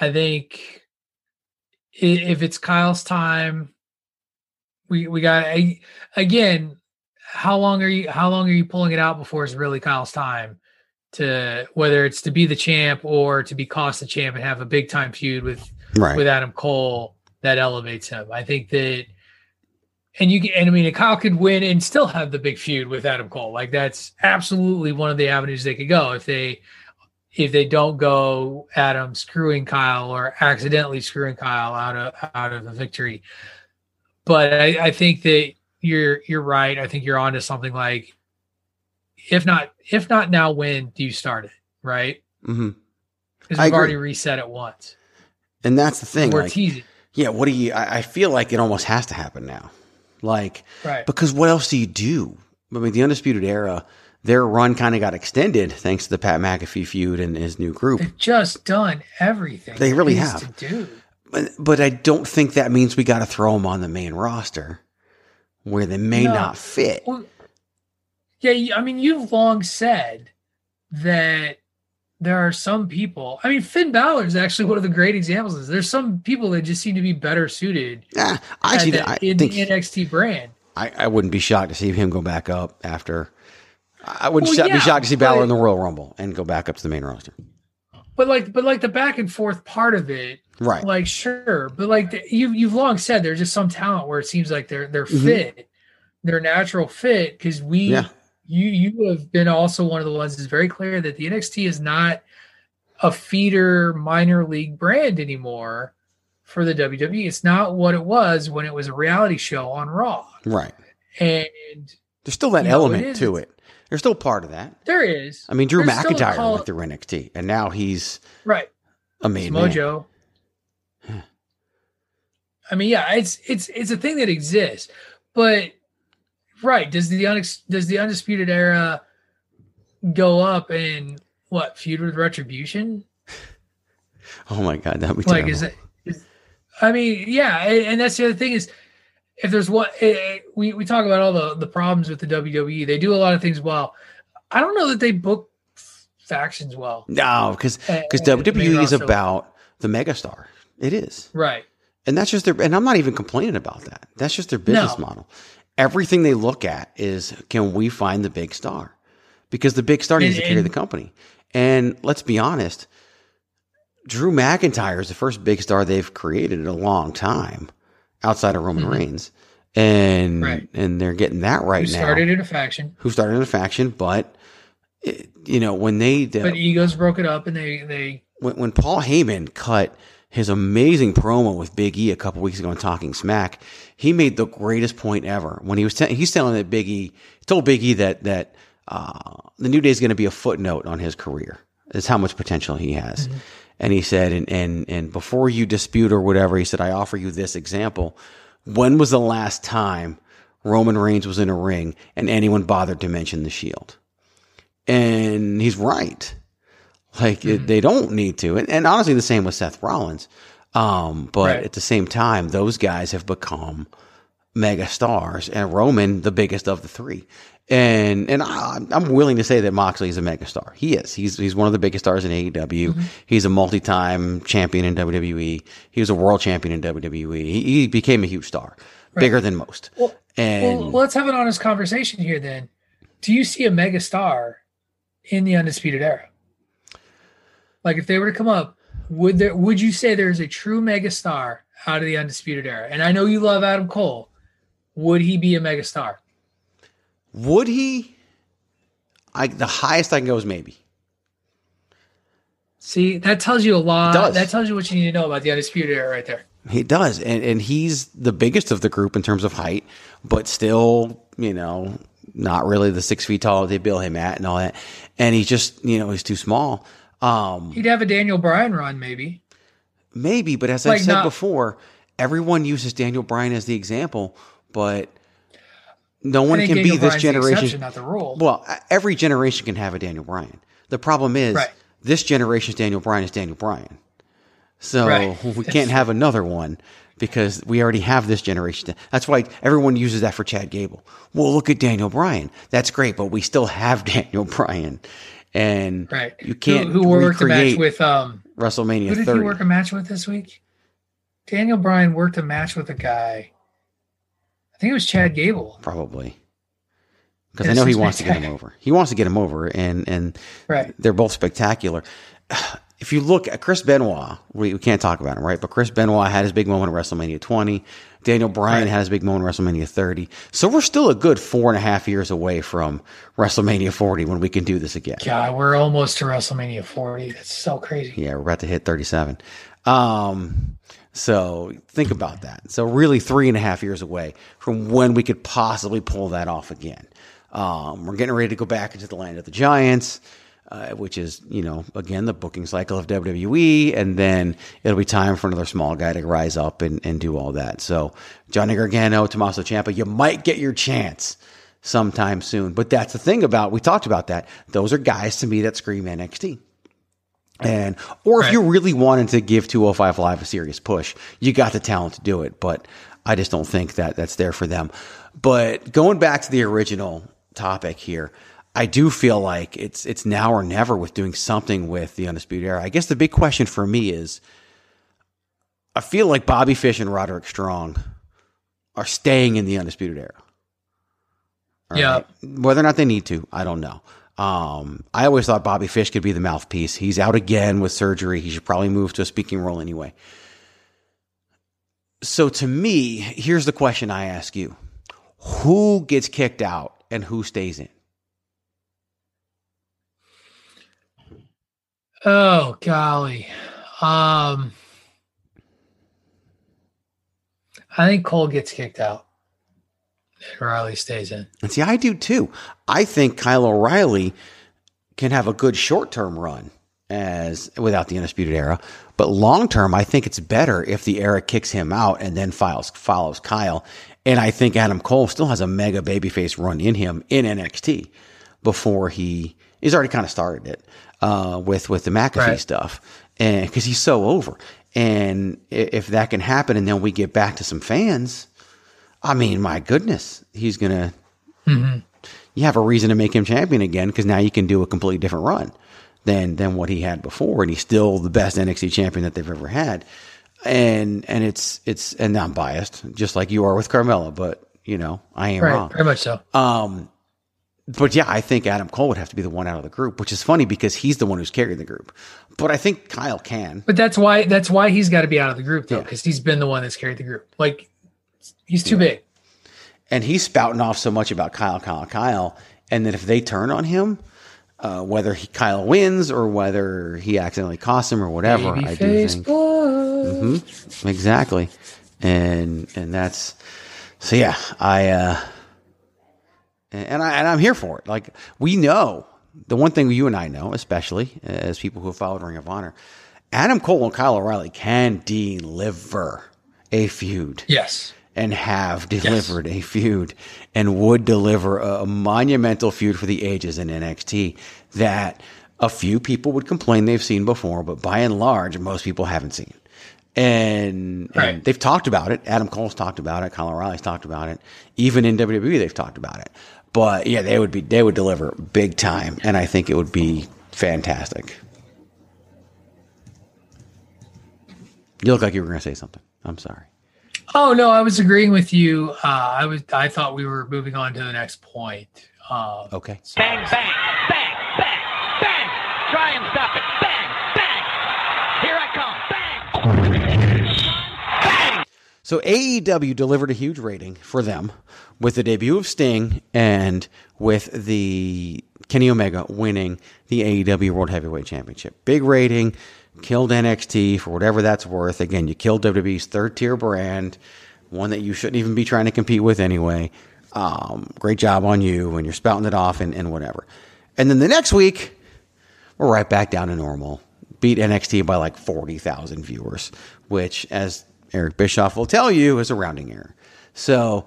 I think if it's Kyle's time, we we got I- again. How long are you? How long are you pulling it out before it's really Kyle's time? To whether it's to be the champ or to be cost the champ and have a big time feud with Right. with Adam Cole that elevates him. I think that, and you can, and I mean, Kyle could win and still have the big feud with Adam Cole. Like that's absolutely one of the avenues they could go if they if they don't go Adam screwing Kyle or accidentally screwing Kyle out of out of a victory. But I, I think that you're you're right. I think you're onto something like if not if not now, when do you start it? Right? hmm Because I we've agree. already reset it once. And that's the thing. We're like, teasing. Yeah, what do you? I, I feel like it almost has to happen now, like Right. because what else do you do? I mean, the undisputed era, their run kind of got extended thanks to the Pat McAfee feud and his new group. They've just done everything. They really have. To do. But, but I don't think that means we got to throw them on the main roster where they may No. not fit. Well, yeah, I mean, you've long said that there are some people. I mean, Finn Balor is actually one of the great examples. There's some people that just seem to be better suited Yeah, actually, the- I in think the NXT brand. I, I wouldn't be shocked to see him go back up after. I wouldn't Well, sho- yeah, be shocked to see Balor but- in the Royal Rumble and go back up to the main roster. But like, but like the back and forth part of it, Right. Like, sure, but like the, you you've long said there's just some talent where it seems like they're they're Mhm. fit, they're natural fit because we Yeah. You you have been also one of the ones that's very clear that the NXT is not a feeder minor league brand anymore for the WWE. It's not what it was when it was a reality show on Raw, Right. and There's still that You know, it element to it. There's still part of that. there is. I mean, Drew There's McIntyre call- went through NXT, and now he's right. a made. Mojo. I mean, yeah, it's it's it's a thing that exists, but right? Does the unex, does the undisputed era go up and what feud with Retribution? Oh my god, that'd be Like, terrible. is it? Is, I mean, yeah, and, and that's the other thing is if there's what eh, eh, we we talk about all the the problems with the WWE, they do a lot of things well. I don't know that they book factions well. no, because because eh, eh, main WWE is about the megastar. It is, Right. and that's just their. And I'm not even complaining about that. That's just their business No. model. Everything they look at is can we find the big star? Because the big star needs And- to carry the company. And let's be honest, Drew McIntyre is the first big star they've created in a long time, outside of Roman Mhm. Reigns, and Right. and they're getting that right Who now. started in a faction, who started in a faction, but it, you know when they but egos broke it up, and they they when, when Paul Heyman cut his amazing promo with Big E a couple weeks ago on Talking Smack, he made the greatest point ever when he was te- he's telling that Big E told Big E that that uh, the New Day is going to be a footnote on his career. Is how much potential he has. And he said, and, and, and before you dispute or whatever, he said, I offer you this example. When was the last time Roman Reigns was in a ring and anyone bothered to mention the shield? And he's right. Like it, they don't need to. And, and honestly, the same with Seth Rollins. Um, but Right. at the same time, those guys have become mega stars and Roman, the biggest of the three. And, and I, I'm willing to say that Moxley is a mega star. He is. He's, he's one of the biggest stars in AEW. He's a multi-time champion in WWE. He was a world champion in WWE. He, he became a huge star, bigger than most. Well, and well, let's have an honest conversation here. Then, do you see a mega star in the undisputed era? Like, if they were to come up, would there? Would you say there's a true mega star out of the undisputed era? And I know you love Adam Cole. Would he be a mega star? would he? I, the highest I can go is maybe. See, that tells you a lot. That tells you what you need to know about the undisputed era, right there. He does, and and he's the biggest of the group in terms of height, but still, you know, not really the six feet tall they bill him at and all that. And he's just, you know, he's too small. Um, He'd have a Daniel Bryan run, maybe. maybe, but as Like I've said not- before, everyone uses Daniel Bryan as the example, but no one can Daniel be this Bryan's the generation. not the rule. Well, every generation can have a Daniel Bryan. The problem is Right. this generation's Daniel Bryan is Daniel Bryan. So Right. we can't have another one because we already have this generation. That's why everyone uses that for Chad Gable. Well, look at Daniel Bryan. That's great, but we still have Daniel Bryan. And Right. you can't Who, who worked a match with um WrestleMania Who did 30. he work a match with this week? Daniel Bryan worked a match with a guy. I think it was Chad Gable. Probably. Because I know he wants to get him over. He wants to get him over, and and Right. they're both spectacular. If you look at Chris Benoit, we, we can't talk about him, right? But Chris Benoit had his big moment at WrestleMania 20. Daniel Bryan Right. had his big moment at WrestleMania 30. So we're still a good four and a half years away from WrestleMania 40 when we can do this again. God, we're almost to WrestleMania 40. That's so crazy. Yeah, we're about to hit 37. Um, so think about that. So really three and a half years away from when we could possibly pull that off again. Um, we're getting ready to go back into the land of the giants. Uh, which is, you know, again, the booking cycle of WWE. And then it'll be time for another small guy to rise up and, and do all that. So, Johnny Gargano, Tommaso Ciampa, you might get your chance sometime soon. But that's the thing about, we talked about that. Those are guys to me that scream NXT. And, or if Right. you really wanted to give 205 Live a serious push, you got the talent to do it. But I just don't think that that's there for them. But going back to the original topic here, I do feel like it's it's now or never with doing something with the Undisputed Era. I guess the big question for me is I feel like Bobby Fish and Roderick Strong are staying in the Undisputed Era. All Yeah. Whether or not they need to, I don't know. Um, I always thought Bobby Fish could be the mouthpiece. He's out again with surgery. He should probably move to a speaking role anyway. So to me, here's the question I ask you. Who gets kicked out and who stays in? Oh golly. Um I think Cole gets kicked out. And Riley stays in. And see, I do too. I think Kyle O'Reilly can have a good short term run as without the undisputed era, but long term, I think it's better if the era kicks him out and then files, follows Kyle. And I think Adam Cole still has a mega babyface run in him in NXT before he he's already kind of started it uh, with with the McAfee Right. stuff, and because he's so over. And if that can happen, and then we get back to some fans, I mean, my goodness, he's gonna Mhm. you have a reason to make him champion again because now you can do a completely different run than than what he had before, and he's still the best NXT champion that they've ever had. And and it's it's and I'm biased, just like you are with Carmella, but you know I am Right, wrong. very much so. Um, but yeah, I think Adam Cole would have to be the one out of the group, which is funny because he's the one who's carrying the group. But I think Kyle can. But that's why that's why he's got to be out of the group though, because he's been the one that's carried the group. Like he's too big. and he's spouting off so much about Kyle, Kyle, Kyle, and that if they turn on him, uh, whether he, Kyle wins or whether he accidentally costs him or whatever, I do think boy. hmm exactly, and and that's so yeah, I uh, and I and I'm here for it. Like we know the one thing you and I know, especially uh, as people who have followed Ring of Honor, Adam Cole and Kyle O'Reilly can deliver a feud Yes. and have delivered a feud and would deliver a, a monumental feud for the ages in NXT that a few people would complain they've seen before, but by and large, most people haven't seen. And, and they've talked about it. Adam Cole's talked about it. Kyle O'Reilly's talked about it. Even in WWE, they've talked about it. But yeah, they would be they would deliver big time, and I think it would be fantastic. You look like you were going to say something. I'm sorry. Oh no, I was agreeing with you. Uh, I was I thought we were moving on to the next point. Um, Okay. Bang, bang, bang, bang, bang. Try and stop So AEW delivered a huge rating for them with the debut of Sting and with the Kenny Omega winning the AEW World Heavyweight Championship. Big rating, killed NXT for whatever that's worth. Again, you killed WWE's third tier brand, one that you shouldn't even be trying to compete with anyway. Um, great job on you, and you're spouting it off and, and whatever. And then the next week, we're right back down to normal. Beat NXT by like 40,000 viewers, which, as Eric Bischoff will tell you, is a rounding error. So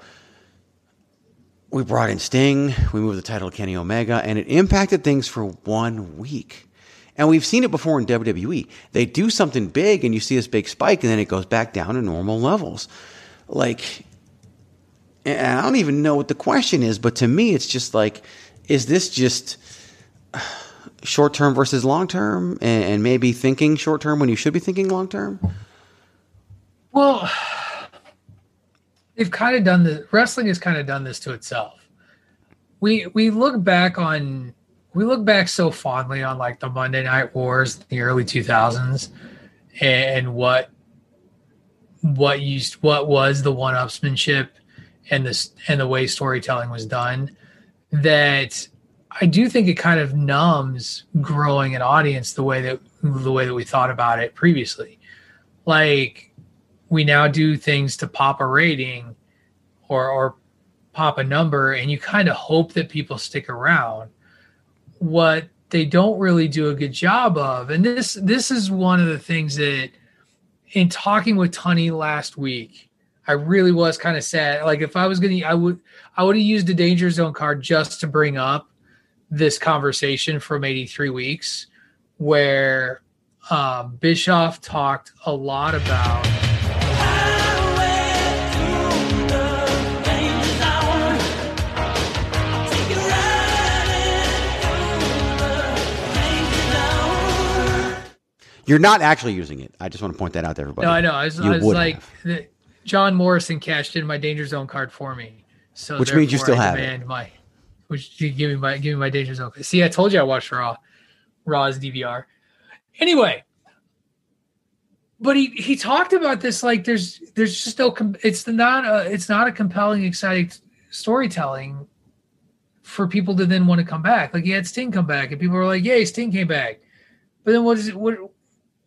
we brought in Sting, we moved the title to Kenny Omega, and it impacted things for one week. And we've seen it before in WWE. They do something big and you see this big spike, and then it goes back down to normal levels. Like, and I don't even know what the question is, but to me, it's just like, is this just short term versus long term, and, and maybe thinking short term when you should be thinking long term? Well, they've kind of done the wrestling has kind of done this to itself. We we look back on we look back so fondly on like the Monday Night Wars in the early 2000s and what what used what was the one-upsmanship and this and the way storytelling was done that I do think it kind of numbs growing an audience the way that the way that we thought about it previously. Like we now do things to pop a rating or or pop a number and you kind of hope that people stick around. What they don't really do a good job of, and this this is one of the things that in talking with Tony last week, I really was kind of sad. Like if I was gonna I would I would have used the danger zone card just to bring up this conversation from 83 weeks where um, Bischoff talked a lot about You're not actually using it. I just want to point that out to everybody. No, I know. I was, I was like, the, John Morrison cashed in my danger zone card for me. So Which means you still I have it. My, which give me my give me my danger zone. See, I told you I watched Raw, Raw's DVR. Anyway, but he he talked about this like there's there's just no it's not a, it's not a compelling exciting storytelling for people to then want to come back. Like he had Sting come back, and people were like, "Yay, Sting came back." But then what is it? What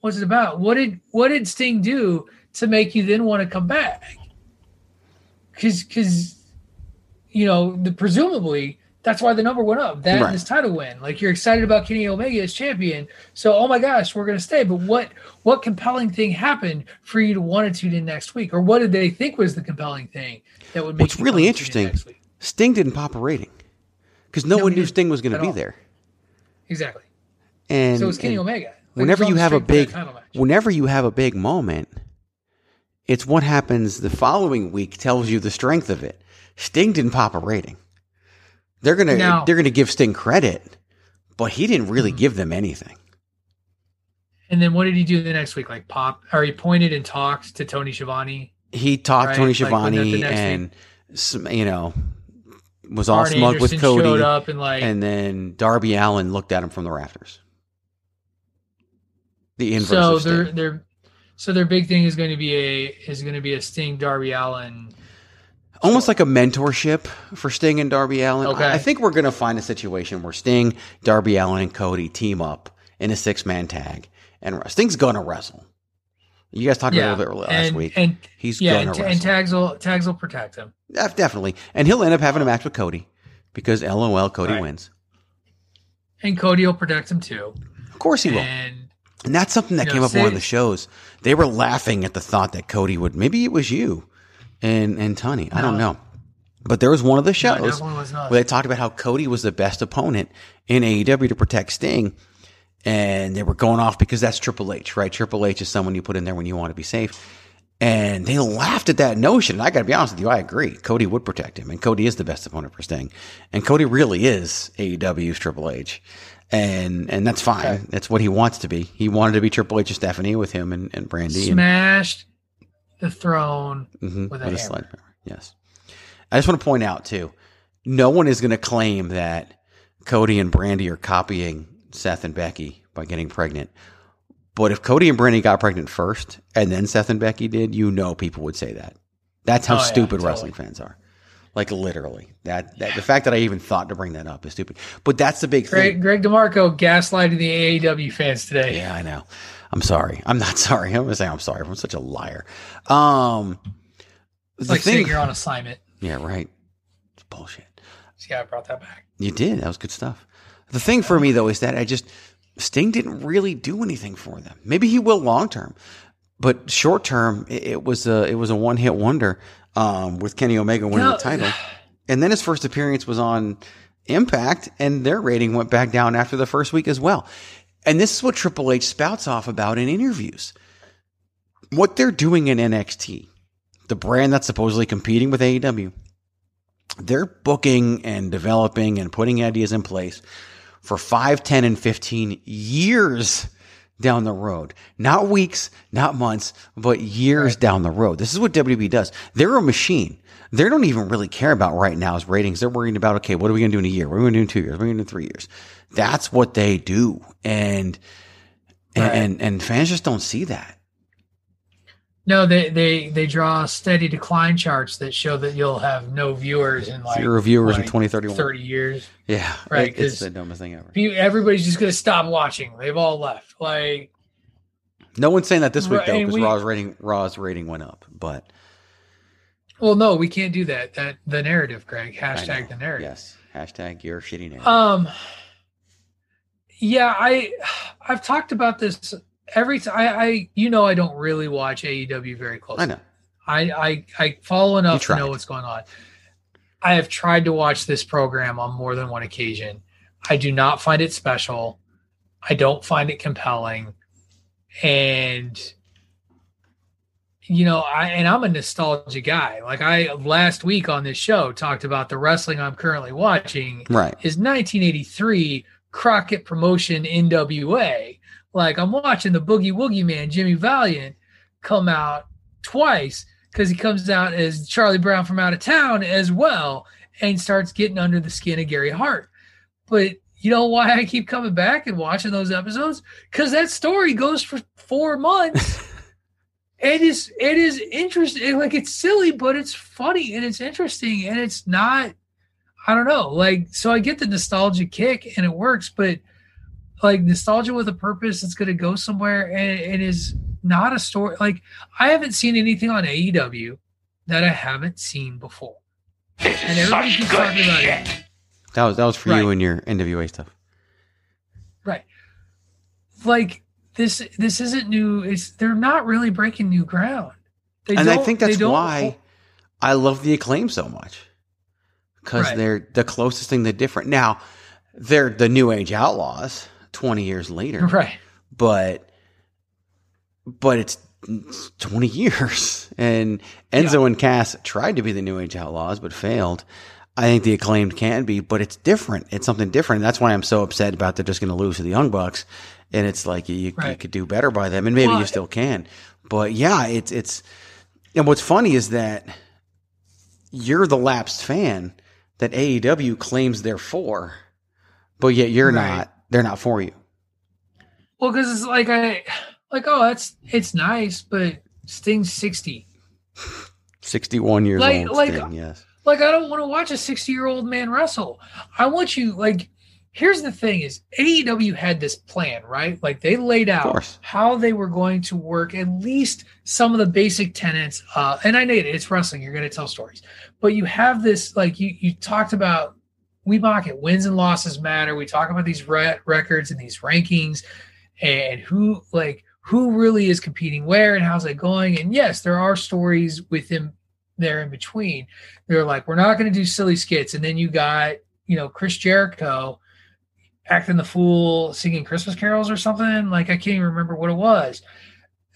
what's it about? What did what did Sting do to make you then want to come back? Because because you know the presumably that's why the number went up. That Right. and his title win. Like you're excited about Kenny Omega as champion. So oh my gosh, we're gonna stay. But what what compelling thing happened for you to want to tune in next week, or what did they think was the compelling thing that would make What's really in interesting, next week? Sting didn't pop a rating because no, No, one knew Sting was going to be all. there. Exactly. And so it's Kenny and Omega. Like, whenever you have a streak for that big, whenever you have a big moment, it's what happens the following week tells you the strength of it. Sting didn't pop a rating. They're gonna Now- they're gonna give Sting credit, but he didn't Mm-hmm. really give them anything. And then what did he do the next week? Like pop, or he pointed and talked to Tony Schiavone. He talked Right, Tony like, when the- the Schiavone next and some, you know was all Arn smug with Cody, showed up and, like- and then Darby Allin looked at him from the rafters. The inverse So their so their big thing is going to be a is going to be a Sting Darby Allin. almost like a mentorship for Sting and Darby Allin. Okay. I I think we're going to find a situation where Sting, Darby Allin, and Cody team up in a six man tag, and Sting's going to wrestle. You guys talked Yeah, about it a little bit last and, week. and he's yeah, going and, to and tags will tags will protect him. Def- Definitely, and he'll end up having a match with Cody because LOL Cody Right. wins. and Cody will protect him too. Of course he will. And And that's something that You came know, up on one of the shows. They were laughing at the thought that Cody would maybe it was you and and Tony. I don't know. But there was one of the shows not. where they talked about how Cody was the best opponent in AEW to protect Sting. And they were going off because that's Triple H, right? Triple H is someone you put in there when you want to be safe. And they laughed at that notion. And I got to be honest with you, I agree. Cody would protect him, and Cody is the best opponent for Sting. And Cody really is AEW's Triple H, and and that's fine. That's what he wants to be. He wanted to be Triple H and Stephanie with him and, and Brandi. and, smashed the throne Mhm, with a with a sledgehammer. Yes. I just want to point out too, no one is going to claim that Cody and Brandi are copying Seth and Becky by getting pregnant. But if Cody and Brandi got pregnant first and then Seth and Becky did, you know people would say that. That's how Oh, yeah, stupid totally. wrestling fans are. Like literally. That, that the fact that I even thought to bring that up is stupid. But that's the big thing. Greg, Greg DeMarco gaslighting the AEW fans today. Yeah, I know. I'm sorry. I'm not sorry. I'm gonna say I'm sorry. I'm such a liar. Um, It's the like saying you're on assignment. Yeah, right. It's bullshit. See, I brought that back. You did. That was good stuff. The thing for me though is that I just Sting didn't really do anything for them. Maybe he will long term, but short term it, it was a it was a one hit wonder um, with Kenny Omega winning Yeah. the title, and then his first appearance was on Impact, and their rating went back down after the first week as well. And this is what Triple H spouts off about in interviews. What they're doing in NXT, the brand that's supposedly competing with AEW, they're booking and developing and putting ideas in place for 5, 10, and 15 years down the road. Not weeks, not months, but years down the road. This is what WWE does. They're a machine. They don't even really care about right now's ratings. They're worrying about, okay, what are we going to do in a year? What are we going to do in two years? What are we going to do in three years? That's what they do. And, and, Right. and, and fans just don't see that. No, they they they draw steady decline charts that show that you'll have no viewers in like Zero viewers in like 2031. 30 years. Yeah. Right, it- it's the dumbest thing ever. Everybody's just gonna stop watching. They've all left. Like No one's saying that this week though, because we- Raw's rating Raw's rating went up. But Well, no, we can't do that. That the narrative, Greg. Hashtag the narrative. Yes. Hashtag your shitty narrative. Um. Yeah, I I've talked about this every time. I, I you know I don't really watch AEW very closely. I know. I I, I follow enough to know what's going on. I have tried to watch this program on more than one occasion. I do not find it special. I don't find it compelling. And you know, I and I'm a nostalgia guy. Like I last week on this show talked about the wrestling I'm currently watching Right. is 1983 Crockett Promotion NWA. Like I'm watching the Boogie Woogie Man Jimmy Valiant come out twice because he comes out as Charlie Brown from out of town as well and starts getting under the skin of Gary Hart. But you know why I keep coming back and watching those episodes? Because that story goes for four months. it is it is interesting. Like it's silly, but it's funny and it's interesting and it's not. I don't know. Like so, I get the nostalgia kick and it works, but like nostalgia with a purpose, it's going to go somewhere and it is not a story. Like I haven't seen anything on AEW that I haven't seen before, and everybody keeps talking about it. That was that was for Right. you and your NWA stuff. Right. Like this this isn't new. It's they're not really breaking new ground. They and I don't- think they that's don't- why I love the Acclaimed so much because Right. they're the closest thing to different. Now they're the New Age Outlaws twenty years later, Right. But but it's twenty years, and Enzo and Cass tried to be the New Age Outlaws but failed. I think the acclaimed can be, but it's different. It's something different. And that's why I'm so upset about they're just going to lose to the Young Bucks. And it's like you, you could do better by them, and maybe Well, you still can. But yeah, it's it's. And what's funny is that you're the lapsed fan that AEW claims they're for, but yet you're Right. not. They're not for you. Well, because it's like I like oh that's it's nice, but Sting's sixty. 61 years Like- old. like- Sting, yes. Like I don't want to watch a sixty year old man wrestle. I want you like. Here's the thing: is AEW had this plan, right? Like they laid out how they were going to work at least some of the basic tenets. Uh, and I know it, it's wrestling; you're going to tell stories, but you have this like you you talked about. We mock it. Wins and losses matter. We talk about these re- records and these rankings, and who like who really is competing where and how's it going. And yes, there are stories within there in between. They're like, we're not going to do silly skits, and then you got you know Chris Jericho acting the fool, singing Christmas carols or something. Like I can't even remember what it was.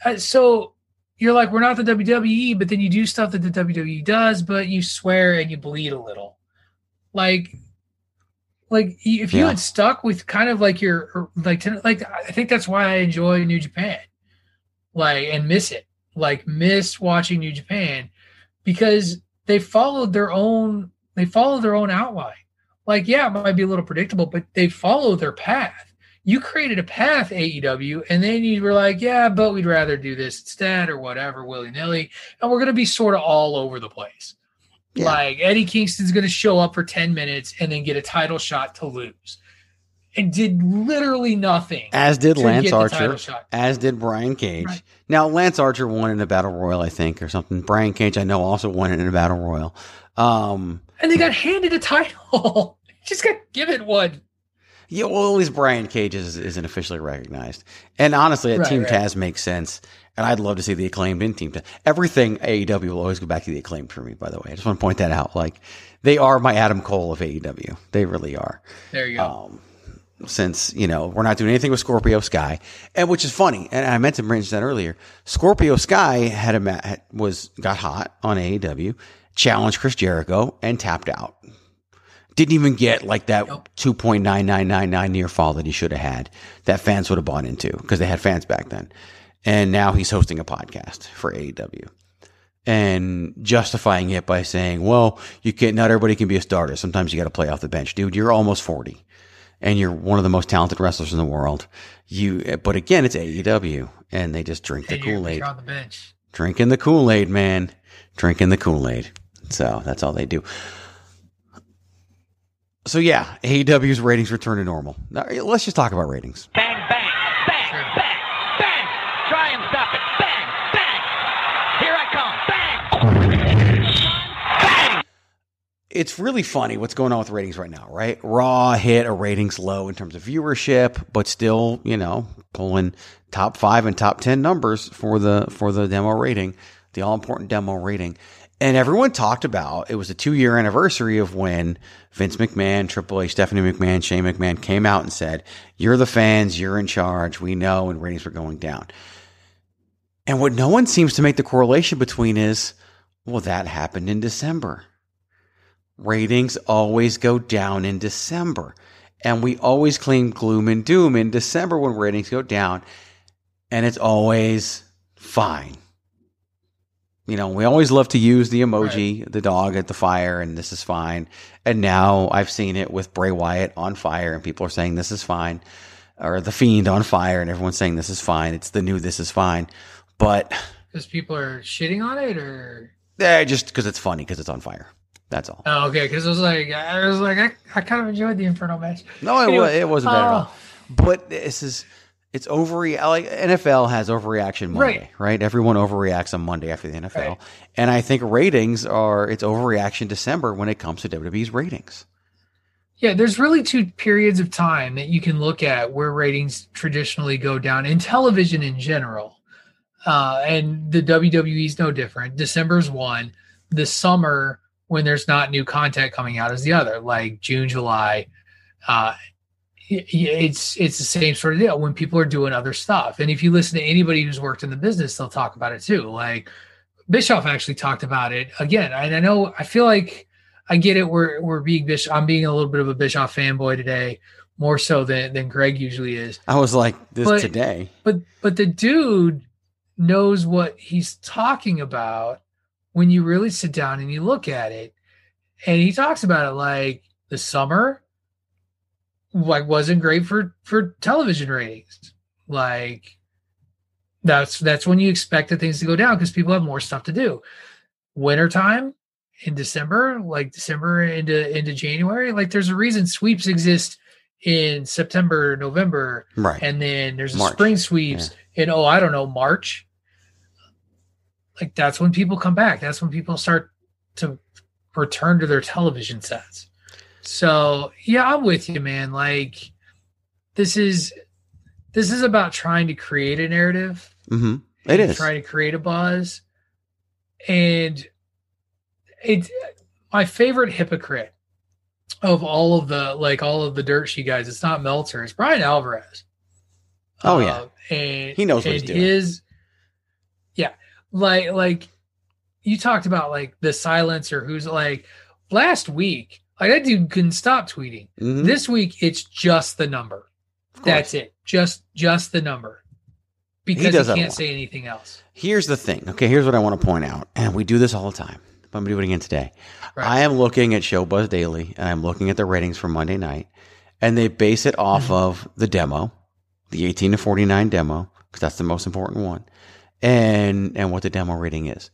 Uh, so you're like, we're not the WWE, but then you do stuff that the WWE does, but you swear and you bleed a little. Like, like if you Yeah. had stuck with kind of like your er, like ten- like I think that's why I enjoy New Japan, like and miss it, like miss watching New Japan because they followed their own they follow their own outline. Like, yeah, it might be a little predictable, but they follow their path. You created a path, AEW, and then you were like, yeah, but we'd rather do this instead or whatever, willy nilly. And we're going to be sort of all over the place. Like, Eddie Kingston's going to show up for 10 minutes and then get a title shot to lose and did literally nothing. As did Lance get the title Archer. As did Brian Cage. Now, Lance Archer won in a battle royal, I think, or something. Brian Cage, I know, also won it in a battle royal. Um, And they got handed a title. Just got given one. Yeah, well, at least Brian Cage is, isn't officially recognized. And honestly, at Right, Team right. Taz makes sense. And I'd love to see the acclaimed in Team Taz. Everything AEW will always go back to the acclaimed for me, by the way. I just want to point that out. Like, they are my Adam Cole of AEW. They really are. There you go. Um, since you know we're not doing anything with Scorpio Sky, and which is funny, and I meant to mention that earlier. Scorpio Sky had a ma- was got hot on AEW, challenged Chris Jericho, and tapped out. Didn't even get like that two point nine nine nine nine near fall that he should have had. That fans would have bought into because they had fans back then, and now he's hosting a podcast for AEW. And justifying it by saying, "Well, you can't. Not everybody can be a starter. Sometimes you got to play off the bench, dude. You're almost forty and you're one of the most talented wrestlers in the world. You, but again, it's AEW, and they just drink the Kool Aid, on the bench. drinking the Kool Aid, man, drinking the Kool Aid. So that's all they do. So yeah, AEW's ratings return to normal. Now, eh, let's just talk about ratings. Bang, bang, bang, bang, bang. Try and stop it. Bang, bang. Here I come. Bang. Bang. it's really funny what's going on with ratings right now, right? Raw hit a ratings low in terms of viewership, but still, you know, pulling top five and top ten numbers for the for the demo rating, the all important demo rating. And everyone talked about it was a two year anniversary of when Vince McMahon, Triple H, Stephanie McMahon, Shane McMahon came out and said, You're the fans, you're in charge, we know, and ratings were going down. And what no one seems to make the correlation between is, well, that happened in December. Ratings always go down in December. And we always claim gloom and doom in December when ratings go down. And it's always fine. You know, we always love to use the emoji, right. the dog at the fire, and this is fine. And now I've seen it with Bray Wyatt on fire, and people are saying this is fine, or the Fiend on fire, and everyone's saying this is fine. It's the new this is fine. But because people are shitting on it, or yeah, just because it's funny because it's on fire. That's all. Oh, okay. Because it was like I was like I, I kind of enjoyed the Inferno match. No, it, anyway, it wasn't bad at uh, all. Oh. But this is it's overre like NFL has overreaction Monday, right. right? Everyone overreacts on Monday after the NFL, right. and I think ratings are it's overreaction December when it comes to WWE's ratings. Yeah, there's really two periods of time that you can look at where ratings traditionally go down in television in general, uh, and the WWE is no different. December's one. The summer when there's not new content coming out is the other, like June, July. Uh, it's it's the same sort of deal when people are doing other stuff. And if you listen to anybody who's worked in the business, they'll talk about it too. Like Bischoff actually talked about it again. And I know I feel like I get it. We're we're being Bischoff. I'm being a little bit of a Bischoff fanboy today, more so than than Greg usually is. I was like this but, today, but but the dude knows what he's talking about when you really sit down and you look at it. And he talks about it like the summer like wasn't great for for television ratings. Like that's that's when you expected things to go down because people have more stuff to do. Wintertime in December, like December into into January, like there's a reason sweeps exist in September, November, right? And then there's a March. spring sweeps yeah. in oh I don't know March, like that's when people come back. That's when people start to return to their television sets. So yeah, I'm with you, man. Like this is this is about trying to create a narrative. Mm-hmm. It is trying to create a buzz, and it's my favorite hypocrite of all of the like all of the dirt sheet guys. It's not Meltzer. It's Bryan Alvarez. Oh yeah, uh, and he knows what he's doing. His like like you talked about like the silencer who's like last week like that dude couldn't stop tweeting. Mm-hmm. this week it's just the number. That's it. Just just the number. Because he, he can't say anything else. Here's the thing. Okay here's what i want to point out and we do this all the time but i'm gonna do it again today. Right. i am looking at showbuzz daily and i'm looking at the ratings for monday night and they base it off mm-hmm. of the demo the 18 to 49 demo because that's the most important one and and what the demo rating is.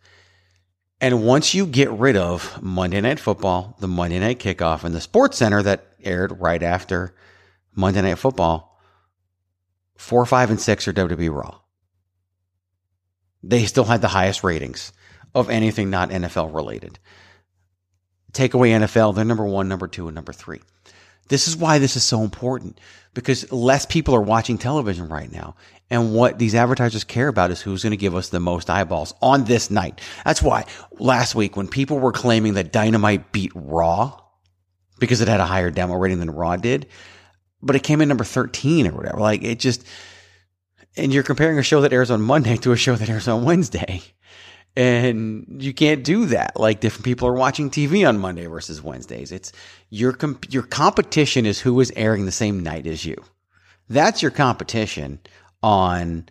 And once you get rid of Monday Night Football, the Monday Night Kickoff, and the Sports Center that aired right after Monday Night Football, four, five, and six are WWE Raw. They still had the highest ratings of anything not NFL related. Take away NFL, they're number one, number two, and number three. This is why this is so important because less people are watching television right now. And what these advertisers care about is who's going to give us the most eyeballs on this night. That's why last week when people were claiming that Dynamite beat Raw because it had a higher demo rating than Raw did, but it came in number 13 or whatever. Like it just, and you're comparing a show that airs on Monday to a show that airs on Wednesday. And you can't do that. Like different people are watching TV on Monday versus Wednesdays. It's your, comp- your competition is who is airing the same night as you. That's your competition on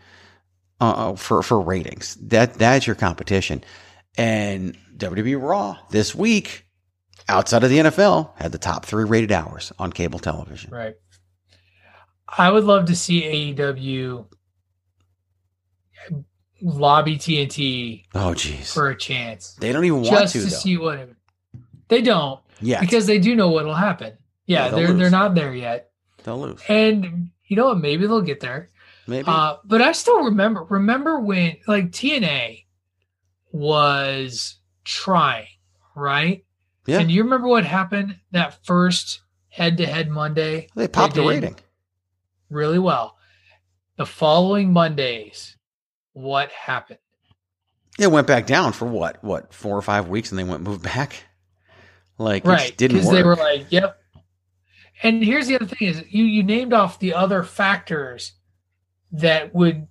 uh, for for ratings. That that's your competition. And WWE Raw this week, outside of the NFL, had the top three rated hours on cable television. Right. I would love to see AEW lobby TNT. Oh, geez, for a chance. They don't even want just to, to see what. It, they don't. Yeah, because they do know what'll happen. Yeah, yeah they're lose. they're not there yet. They'll lose. And you know what? Maybe they'll get there. Maybe. Uh, but I still remember remember when like TNA was trying, right? Yeah. And you remember what happened that first head to head Monday? They popped the rating. really well. The following Mondays, what happened? It went back down for what? What, four or five weeks and they went moved back? Like, right didn't because they were like yep and here's the other thing is you you named off the other factors that would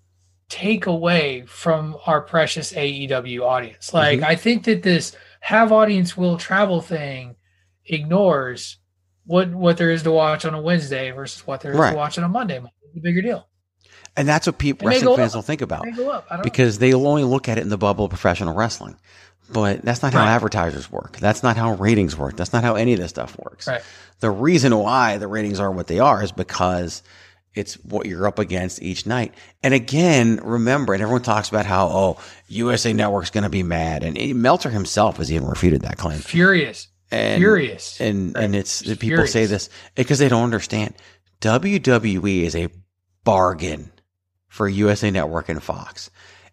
take away from our precious aew audience like Mhm. i think that this have audience will travel thing ignores what what there is to watch on a wednesday versus what there is Right. to watch on a monday It's a bigger deal and that's what people, may wrestling fans up. don't think about. It may go up. I don't know. because they'll only look at it in the bubble of professional wrestling. But that's not how Right. advertisers work. That's not how ratings work. That's not how any of this stuff works. Right. The reason why the ratings are what they are is because it's what you're up against each night. And again, remember, and everyone talks about how, oh, USA Network's going to be mad. And Meltzer himself has even refuted that claim. furious And, Furious. And, and it's, people Furious. say this because they don't understand. WWE is a bargain for USA Network and Fox.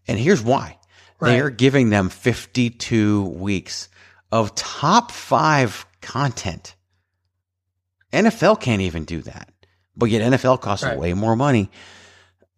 And here's why. they are giving them 52 weeks of top five content. NFL can't even do that. But yet NFL costs Right. way more money.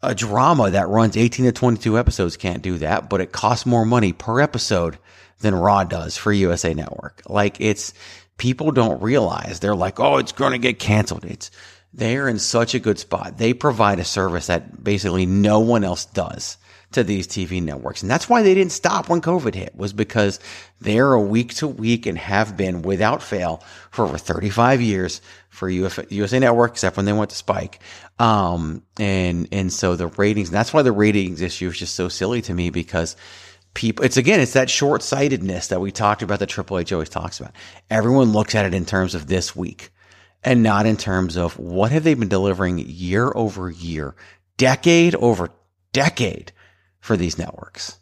A drama that runs 18 to 22 episodes can't do that, but it costs more money per episode than Raw does for USA Network. Like it's people don't realize they're like, oh, it's going to get canceled. It's they're in such a good spot. They provide a service that basically no one else does to these TV networks. And that's why they didn't stop when COVID hit was because they're a week to week and have been without fail for over 35 years for UF, USA Network, except when they went to Spike. Um, and, and so the ratings, that's why the ratings issue is just so silly to me because people, it's again, it's that short sightedness that we talked about that Triple H always talks about. Everyone looks at it in terms of this week and not in terms of what have they been delivering year over year, decade over decade for these networks.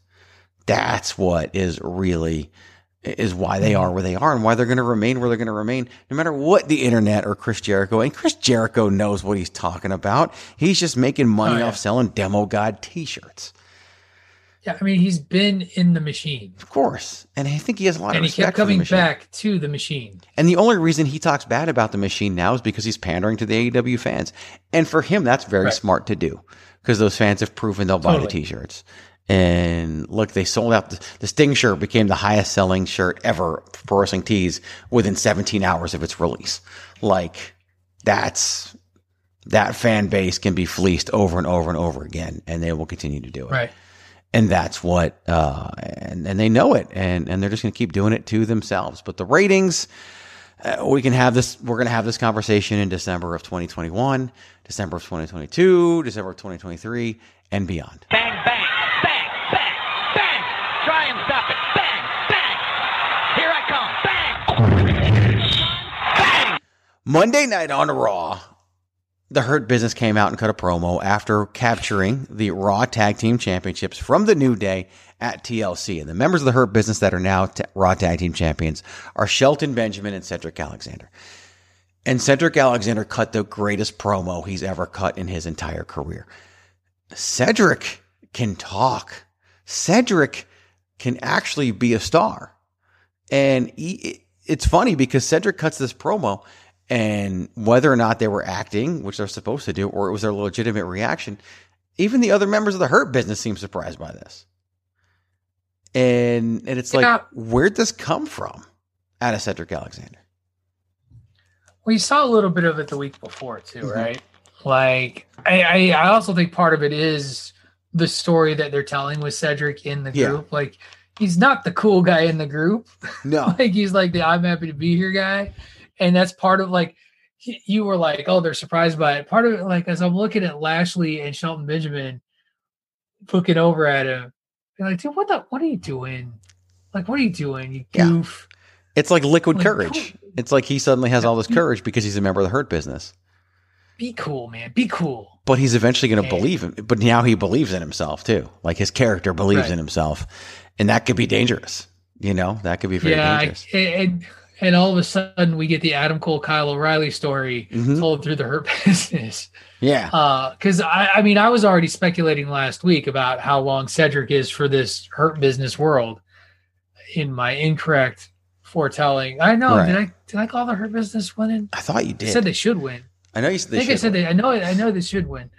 That's what is really is why they are where they are and why they're going to remain where they're going to remain no matter what the internet or Chris Jericho and Chris Jericho knows what he's talking about. He's just making money Oh, yeah. off selling demo god t-shirts. yeah i mean he's been in the machine Of course. And I think he has a lot and of he respect kept for the coming back to the machine And the only reason he talks bad about the machine now is because he's pandering to the AEW fans. And for him, that's very Right. smart to do because those fans have proven they'll buy the t-shirts. And look, they sold out. The, the Sting shirt became the highest selling shirt ever for Wrestling Tees within 17 hours of its release. Like that's that fan base can be fleeced over and over and over again, and they will continue to do it right and that's what uh and and they know it and and they're just going to keep doing it to themselves but the ratings uh, we can have this we're going to have this conversation in December of 2021 December of 2022 December of 2023 and beyond Bang, bang, bang, bang, bang. Try and stop it. Bang, bang. Here I come. Bang. Bang. Monday night on Raw the Hurt Business came out and cut a promo after capturing the Raw Tag Team Championships from the New Day at TLC. And the members of the Hurt Business that are now ta- Raw Tag Team Champions are Shelton Benjamin and Cedric Alexander. And Cedric Alexander cut the greatest promo he's ever cut in his entire career. Cedric can talk. Cedric can actually be a star. And he, it's funny because Cedric cuts this promo and whether or not they were acting, which they're supposed to do, or it was their legitimate reaction, even the other members of the Hurt business seem surprised by this. And and it's Yeah. like, where'd this come from? Out of Cedric Alexander. we saw a little bit of it the week before too Mhm. right like I, I also think part of it is the story that they're telling with cedric in the Yeah. group like he's not the cool guy in the group No. like he's like the i'm happy to be here guy and that's part of like you were like oh they're surprised by it part of it like as i'm looking at lashley and shelton benjamin looking over at him you're like dude what the what are you doing like what are you doing you Yeah. goof It's like liquid Like, courage. It's like he suddenly has all this courage because he's a member of the Hurt business. be cool man be cool But he's eventually going to believe him. But now he believes in himself too. Like his character believes Right. in himself. And that could be dangerous. You know, that could be very yeah, I- dangerous. and and all of a sudden we get the Adam Cole Kyle O'Reilly story Mhm. told through the Hurt Business. yeah. Because I, I mean, I was already speculating last week about how long Cedric is for this Hurt Business world in my incorrect foretelling. I know. Right. Did I did I call the Hurt Business winning? I thought you did. I said they should win. I know you said I they think I said win. they. I know. I know they should win.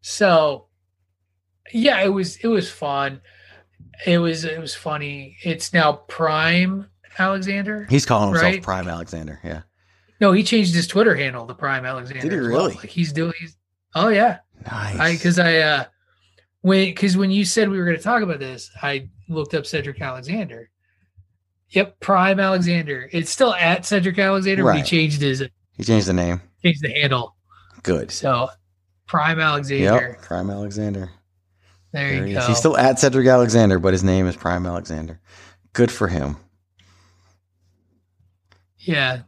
So, yeah, it was it was fun. It was it was funny. It's now Prime Alexander. He's calling himself right? Prime Alexander. Yeah. No, he changed his Twitter handle to Prime Alexander. Did he as well. really? Like he's doing. He's oh yeah. Nice. Because I uh when because when you said we were going to talk about this, I looked up Cedric Alexander. Yep, Prime Alexander. It's still at Cedric Alexander, but he changed his he changed the name. changed the handle. Good. So Prime Alexander. Yep. Prime Alexander. There, There you he go. is. He's still at Cedric Alexander, but his name is Prime Alexander. Good for him. Yeah,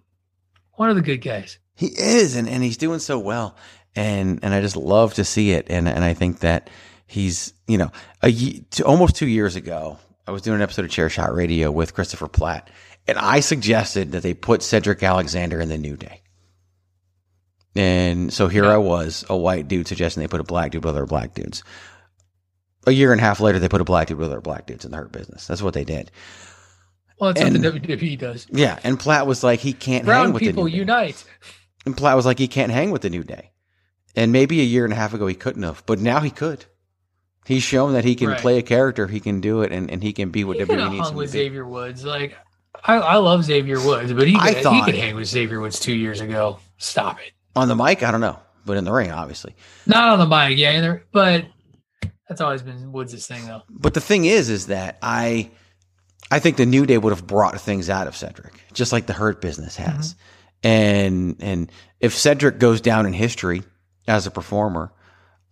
one of the good guys. He is, and, and he's doing so well, and and I just love to see it, and and I think that he's you know a to, almost two years ago, I was doing an episode of Chairshot Radio with Christopher Platt, and I suggested that they put Cedric Alexander in the New Day, and so here I was, a white dude suggesting they put a black dude with other black dudes. A year and a half later, they put a black dude with other black dudes in the Hurt Business. That's what they did. Well, that's And- what the WWE does. Yeah, and Platt was like, he can't hang Brown with people the New Day. unite. And Platt was like, he can't hang with the New Day. And maybe a year and a half ago he couldn't have, but now he could. He's shown that he can Right. play a character, he can do it, and, and he can be what He WWE needs hung him with to be. Xavier Woods. Like I, I love Xavier Woods, but he I could, he could hang with Xavier Woods two years ago. Stop it. On the mic, I don't know, but in the ring, obviously. Not on the mic, yeah, and there- but that's always been Woods' thing though. But the thing is, is that I, I think the New Day would have brought things out of Cedric, just like the Hurt Business has. Mm-hmm. And and if Cedric goes down in history as a performer,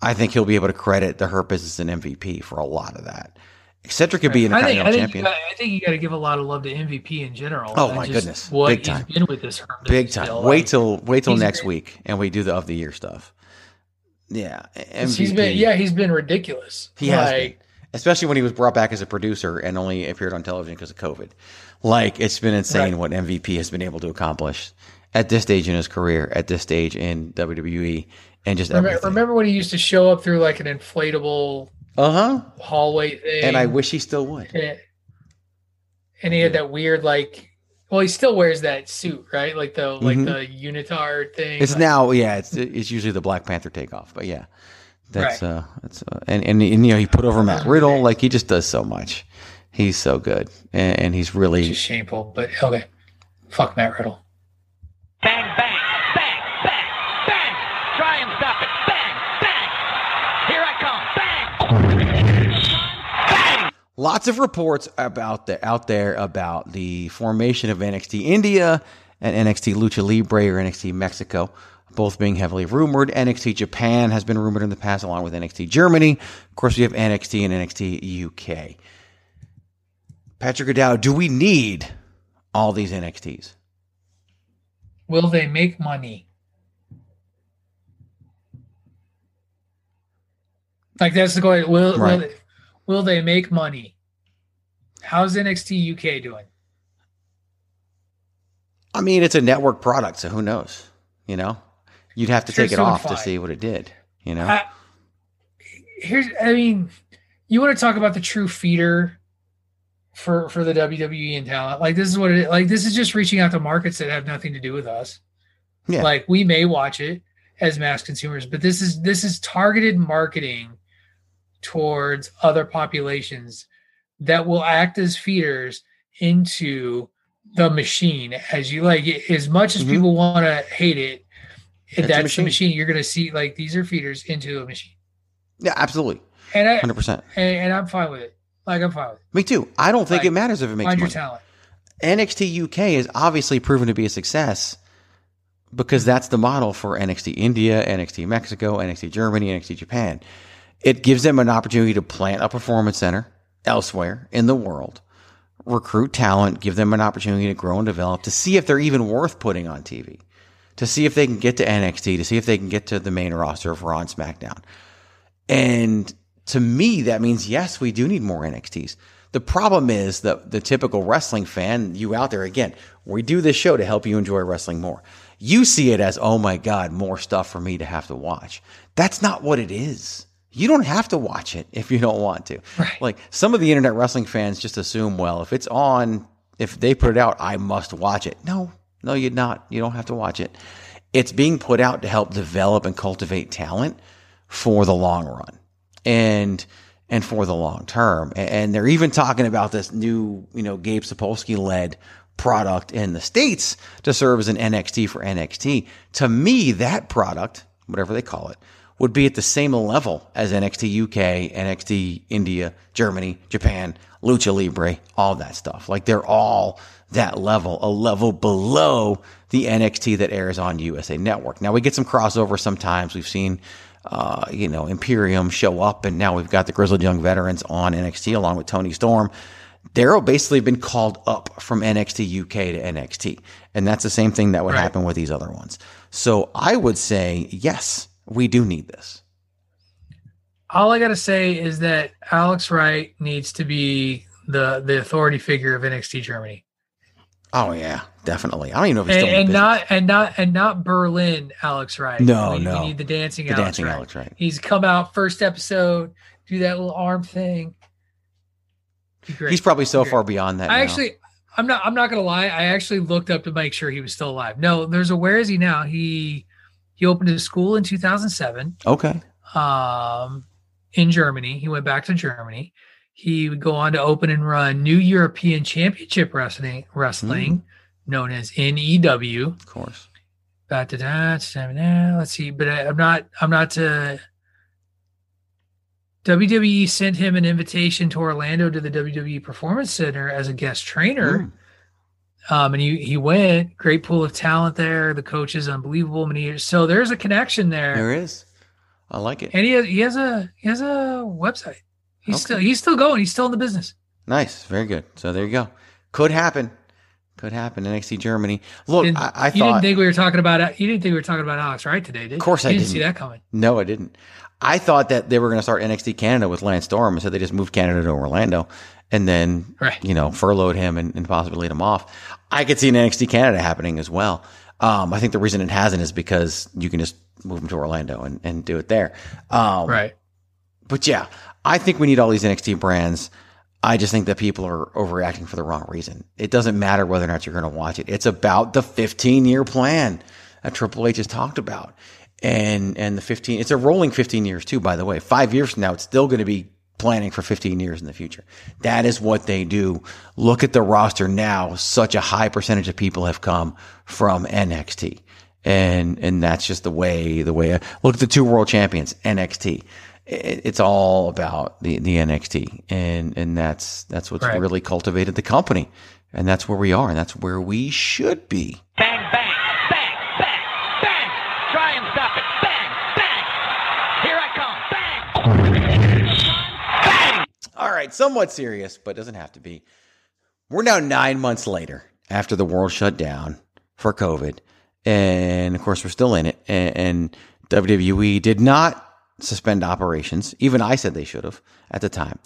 I think he'll be able to credit the Hurt Business and MVP for a lot of that. Cedric could be an I think, Intercontinental I think, you champion. got, I think you got to give a lot of love to MVP in general. Oh, my goodness. what Big time. been with this Hurt Big time. still. wait till wait till he's next been- week, and we do the of the year stuff. Yeah, MVP. He's been yeah, he's been ridiculous. He has Like, been. Especially when he was brought back as a producer and only appeared on television because of COVID. Like, it's been insane Right. what MVP has been able to accomplish at this stage in his career, at this stage in WWE, and just Remember, everything. remember when he used to show up through like an inflatable Uh huh. hallway thing? And I wish he still would. And, and he had that weird like. Well, he still wears that suit, right? Like the like Mhm. the unitard thing. It's Like, now, yeah, it's it's usually the Black Panther takeoff, but yeah, that's Right. uh, that's uh, and, and and you know he put over Matt Riddle, like he just does so much. He's so good, and, and he's really just shameful. But okay, fuck Matt Riddle. Bang, bang, bang, bang, bang. Try and stop it. Bang, bang. Here I come. Bang. lots of reports about the out there about the formation of NXT India and NXT Lucha Libre or NXT Mexico, both being heavily rumored. NXT Japan has been rumored in the past, along with NXT Germany. Of course, we have NXT and NXT UK. Patrick O'Dowd, do we need all these NXTs? Will they make money? Like that's the question. Will will, Right. they, will they make money? How's NXT UK doing? I mean, it's a network product, so who knows? You know, you'd have to take it off to see what it did. You know, I- Here's, I mean, you want to talk about the true feeder for for the WWE and talent? Like this is what it like. This is just reaching out to markets that have nothing to do with us. yeah, Like we may watch it as mass consumers, but this is this is targeted marketing towards other populations that will act as feeders into the machine. As you like, as much as Mhm. people want to hate it, a that's machine. the machine. You're going to see like these are feeders into a machine, yeah, absolutely, and I hundred percent. and, and I'm fine with it. Like I'm fine with it. Me too. I don't think Like, it matters if it makes Find your money. talent. NXT UK is obviously proven to be a success because that's the model for NXT India, NXT Mexico, NXT Germany, NXT Japan. It gives them an opportunity to plant a performance center elsewhere in the world, recruit talent, give them an opportunity to grow and develop, to see if they're even worth putting on TV, to see if they can get to NXT, to see if they can get to the main roster of Raw and SmackDown. And to me, that means yes, we do need more NXTs. The problem is that the typical wrestling fan, you out there again, we do this show to help you enjoy wrestling more. You see it as, oh my God, more stuff for me to have to watch. That's not what it is. You don't have to watch it if you don't want to. Like some of the internet wrestling fans just assume, well, if it's on if they put it out, I must watch it. No, no, you're not. You don't have to watch it. It's being put out to help develop and cultivate talent for the long run and and for the long term. And they're even talking about this new, you know, Gabe Sapolsky led product in the States to serve as an NXT for NXT. To me, that product, whatever they call it, would be at the same level as NXT UK, NXT India, Germany, Japan, Lucha Libre, all that stuff. Like they're all that level, a level below the NXT that airs on USA Network. Now we get some crossover sometimes. We've seen, uh, you know, Imperium show up, and now we've got the Grizzled Young Veterans on NXT along with Toni Storm. Daryl basically been called up from NXT UK to NXT. And that's the same thing that would Right. happen with these other ones. So I would say, yes, we do need this. All I gotta say is that Alex Wright needs to be the the authority figure of NXT Germany, Oh yeah, definitely. I don't even know if he's and, still and not and not and not Berlyn Alex Wright. No, we, no. we need the dancing The Alex dancing Wright. Alex Wright. He's come out first episode, do that little arm thing. He's probably so far beyond that. I now. actually, I'm not. I'm not gonna lie. I actually looked up to make sure he was still alive. No, there's a where is he now? He he opened a school in 2007. okay. um, in Germany. He went back to Germany. He would go on to open and run New European Championship Wrestling, wrestling hmm. known as NEW. Of course. Da, Let's see, but I, I'm not. I'm not uh, to. WWE sent him an invitation to Orlando to the WWE Performance Center as a guest trainer. Hmm. Um, and he, he went, great pool of talent there. The coach is unbelievable. Many years. So there's a connection there. There is. I like it. And he has, he has a he has a website. He's Okay. still he's still going. He's still in the business. Nice. Very good. So there you go. Could happen. Could happen. NXT Germany. Look, I, I you didn't think we were talking about you didn't think we were talking about Alex Wright today, did you? Of course you I didn't didn't. see that coming. No, I didn't. I thought that they were going to start NXT Canada with Lance Storm, and so they just moved Canada to Orlando, and then Right. you know furloughed him and, and possibly laid him off. I could see an NXT Canada happening as well. Um, I think the reason it hasn't is because you can just move him to Orlando and, and do it there. Um, Right. But yeah, I think we need all these NXT brands. I just think that people are overreacting for the wrong reason. It doesn't matter whether or not you're going to watch it. It's about the 15 year plan that Triple H has talked about. And, and the 15, it's a rolling 15 years too, by the way. Five years from now, it's still going to be planning for 15 years in the future. That is what they do. Look at the roster now. Such a high percentage of people have come from NXT. And, and that's just the way, the way, look at the two world champions, NXT it- it's all about the, the NXT and, and that's, that's what's Right. really cultivated the company. And that's where we are. And that's where we should be. Bang, bang, bang, bang, bang. Try and stop it. Bang, bang. Here I come. Bang. Bang. All right. Somewhat serious, but doesn't have to be. We're now nine months later after the world shut down for COVID. And of course, we're still in it. And, and WWE did not suspend operations. Even I said they should have at the time.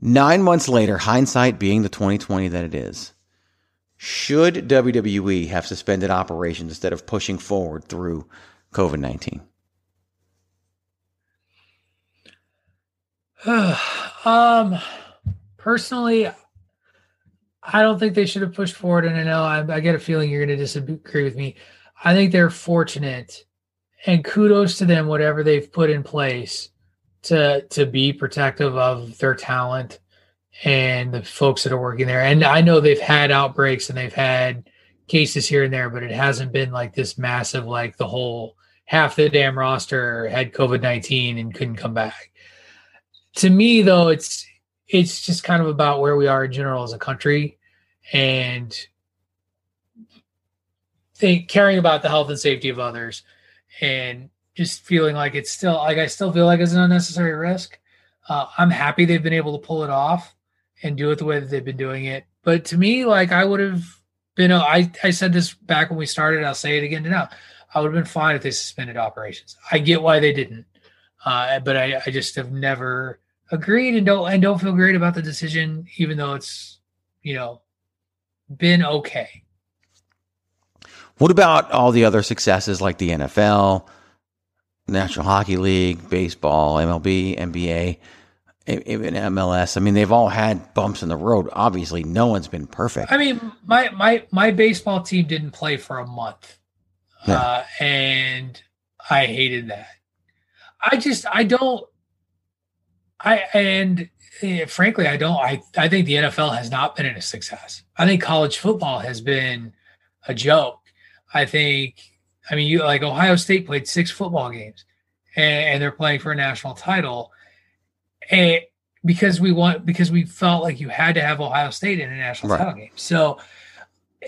Nine months later, hindsight being the 2020 that it is, should WWE have suspended operations instead of pushing forward through COVID 19? um, personally, I don't think they should have pushed forward. And I know I, I get a feeling you're going to disagree with me. I think they're fortunate, and kudos to them whatever they've put in place to to be protective of their talent and the folks that are working there. And I know they've had outbreaks and they've had cases here and there, but it hasn't been like this massive, like the whole half the damn roster had COVID nineteen and couldn't come back to me though it's it's just kind of about where we are in general as a country and think caring about the health and safety of others and just feeling like it's still like i still feel like it's an unnecessary risk. Uh, i'm happy they've been able to pull it off and do it the way that they've been doing it. But to me like i would have been i i said this back when we started i'll say it again now i would have been fine if they suspended operations. I get why they didn't uh, but I, I just have never agreed and don't and don't feel great about the decision, even though it's you know been okay. What about all the other successes like the NFL, National Hockey League, baseball, MLB, NBA? even MLS. I mean, they've all had bumps in the road. Obviously, no one's been perfect. I mean, my my my baseball team didn't play for a month, Yeah. uh, and I hated that. I just I don't. I and eh, frankly, I don't. I I think the NFL has not been a success. I think college football has been a joke. I think. I mean, you like Ohio State played six football games, and, and they're playing for a national title, and because we want because we felt like you had to have Ohio State in a national Right. title game. So,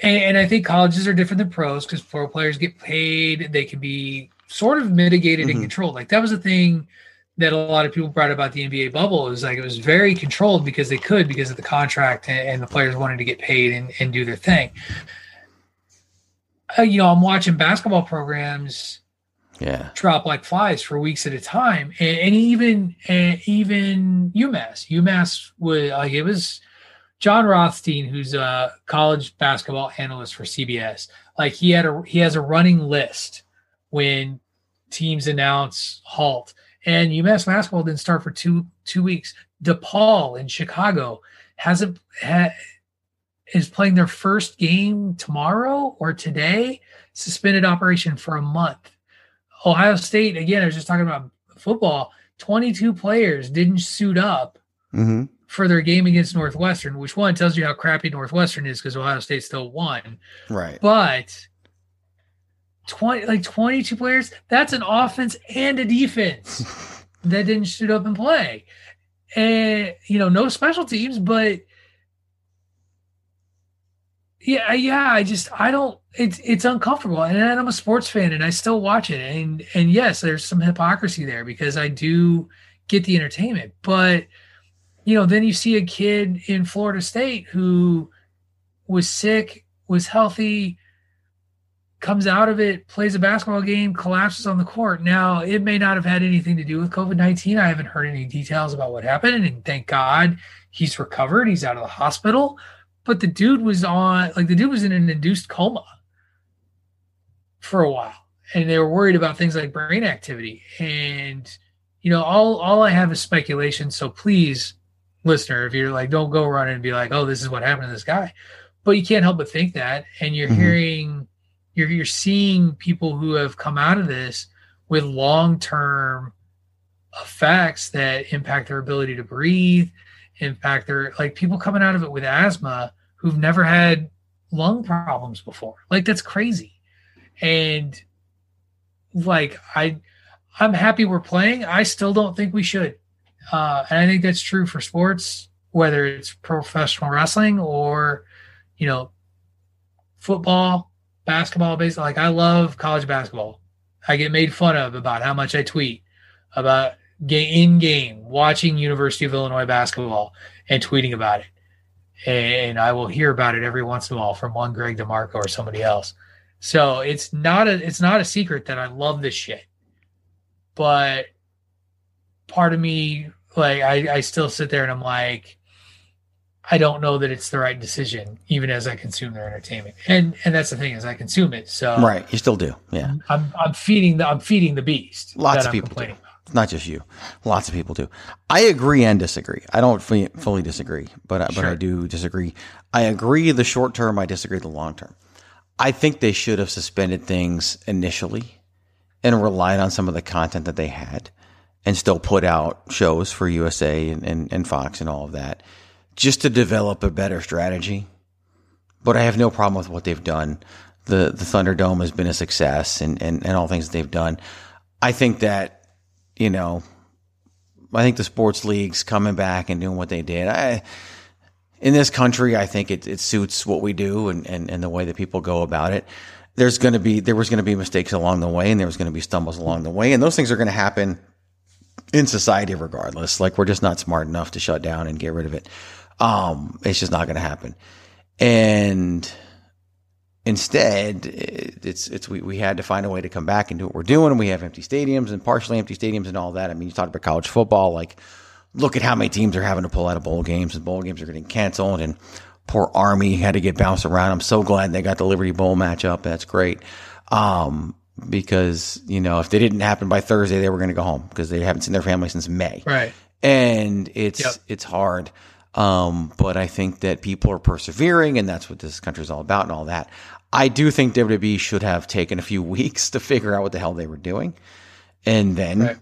and, and I think colleges are different than pros because pro players get paid. They can be sort of mitigated and Mhm. controlled. Like that was the thing that a lot of people brought about the NBA bubble. It was like it was very controlled because they could because of the contract and, and the players wanted to get paid and, and do their thing. Uh, you know, I'm watching basketball programs yeah. drop like flies for weeks at a time, and, and even and even UMass, UMass would like it was Jon Rothstein, who's a college basketball analyst for CBS. Like he had a he has a running list when teams announce halt, and UMass basketball didn't start for two two weeks. DePaul in Chicago hasn't ha, is playing their first game tomorrow or today. Suspended operation for a month. Ohio State, again, I was just talking about football. 22 players didn't suit up Mm-hmm. for their game against Northwestern, which one tells you how crappy Northwestern is because Ohio State still won. Right. But 20 like 22 players, that's an offense and a defense that didn't suit up and play. And you know, no special teams, but yeah, uh, yeah, I just I don't it's it's uncomfortable. And I'm a sports fan and I still watch it. And and yes, there's some hypocrisy there because I do get the entertainment. But you know, then you see a kid in Florida State who was sick, was healthy, comes out of it, plays a basketball game, collapses on the court. Now, it may not have had anything to do with COVID 19. I haven't heard any details about what happened. And thank God he's recovered. He's out of the hospital. But the dude was on, like, the dude was in an induced coma for a while. And they were worried about things like brain activity. And, you know, all, all I have is speculation. So please, listener, if you're like, don't go running and be like, oh, this is what happened to this guy. But you can't help but think that. And you're Mhm. hearing, you're, you're seeing people who have come out of this with long term effects that impact their ability to breathe, impact their, like people coming out of it with asthma who've never had lung problems before. Like that's crazy. And like, I, I'm happy we're playing. I still don't think we should. Uh, and I think that's true for sports, whether it's professional wrestling or, you know, football, basketball, baseball. Like I love college basketball. I get made fun of about how much I tweet about in game watching University of Illinois basketball and tweeting about it. And I will hear about it every once in a while from one Greg DeMarco or somebody else. So it's not a it's not a secret that I love this shit. But part of me like I, I still sit there and I'm like I don't know that it's the right decision even as I consume their entertainment. And and that's the thing is I consume it. So Right. You still do. Yeah. I'm I'm feeding the I'm feeding the beast. Lots of people complaining do. It's not just you. Lots of people do. I agree and disagree. I don't fully, fully disagree, but I, but I do disagree. I agree the short term. I disagree the long term. I think they should have suspended things initially and relied on some of the content that they had and still put out shows for USA and, and, and Fox and all of that just to develop a better strategy. But I have no problem with what they've done. The the Thunderdome has been a success and, and, and all things that they've done. I think that, you know, I think the sports leagues coming back and doing what they did. I in this country, I think it, it suits what we do and, and, and the way that people go about it. There's going to be, there was going to be mistakes along the way and there was going to be stumbles along the way. And those things are going to happen in society regardless. Like we're just not smart enough to shut down and get rid of it. Um, it's just not going to happen. And instead, it's, it's, we, we had to find a way to come back and do what we're doing. We have empty stadiums and partially empty stadiums and all that. I mean, you talked about college football, like, look at how many teams are having to pull out of bowl games and bowl games are getting canceled and poor Army had to get bounced around. I'm so glad they got the Liberty Bowl matchup. That's great. Um, because, you know, if they didn't happen by Thursday, they were going to go home because they haven't seen their family since May. Right. and it's it's hard. Um, but I think that people are persevering, and that's what this country is all about, and all that. I do think WWE should have taken a few weeks to figure out what the hell they were doing, and then Right.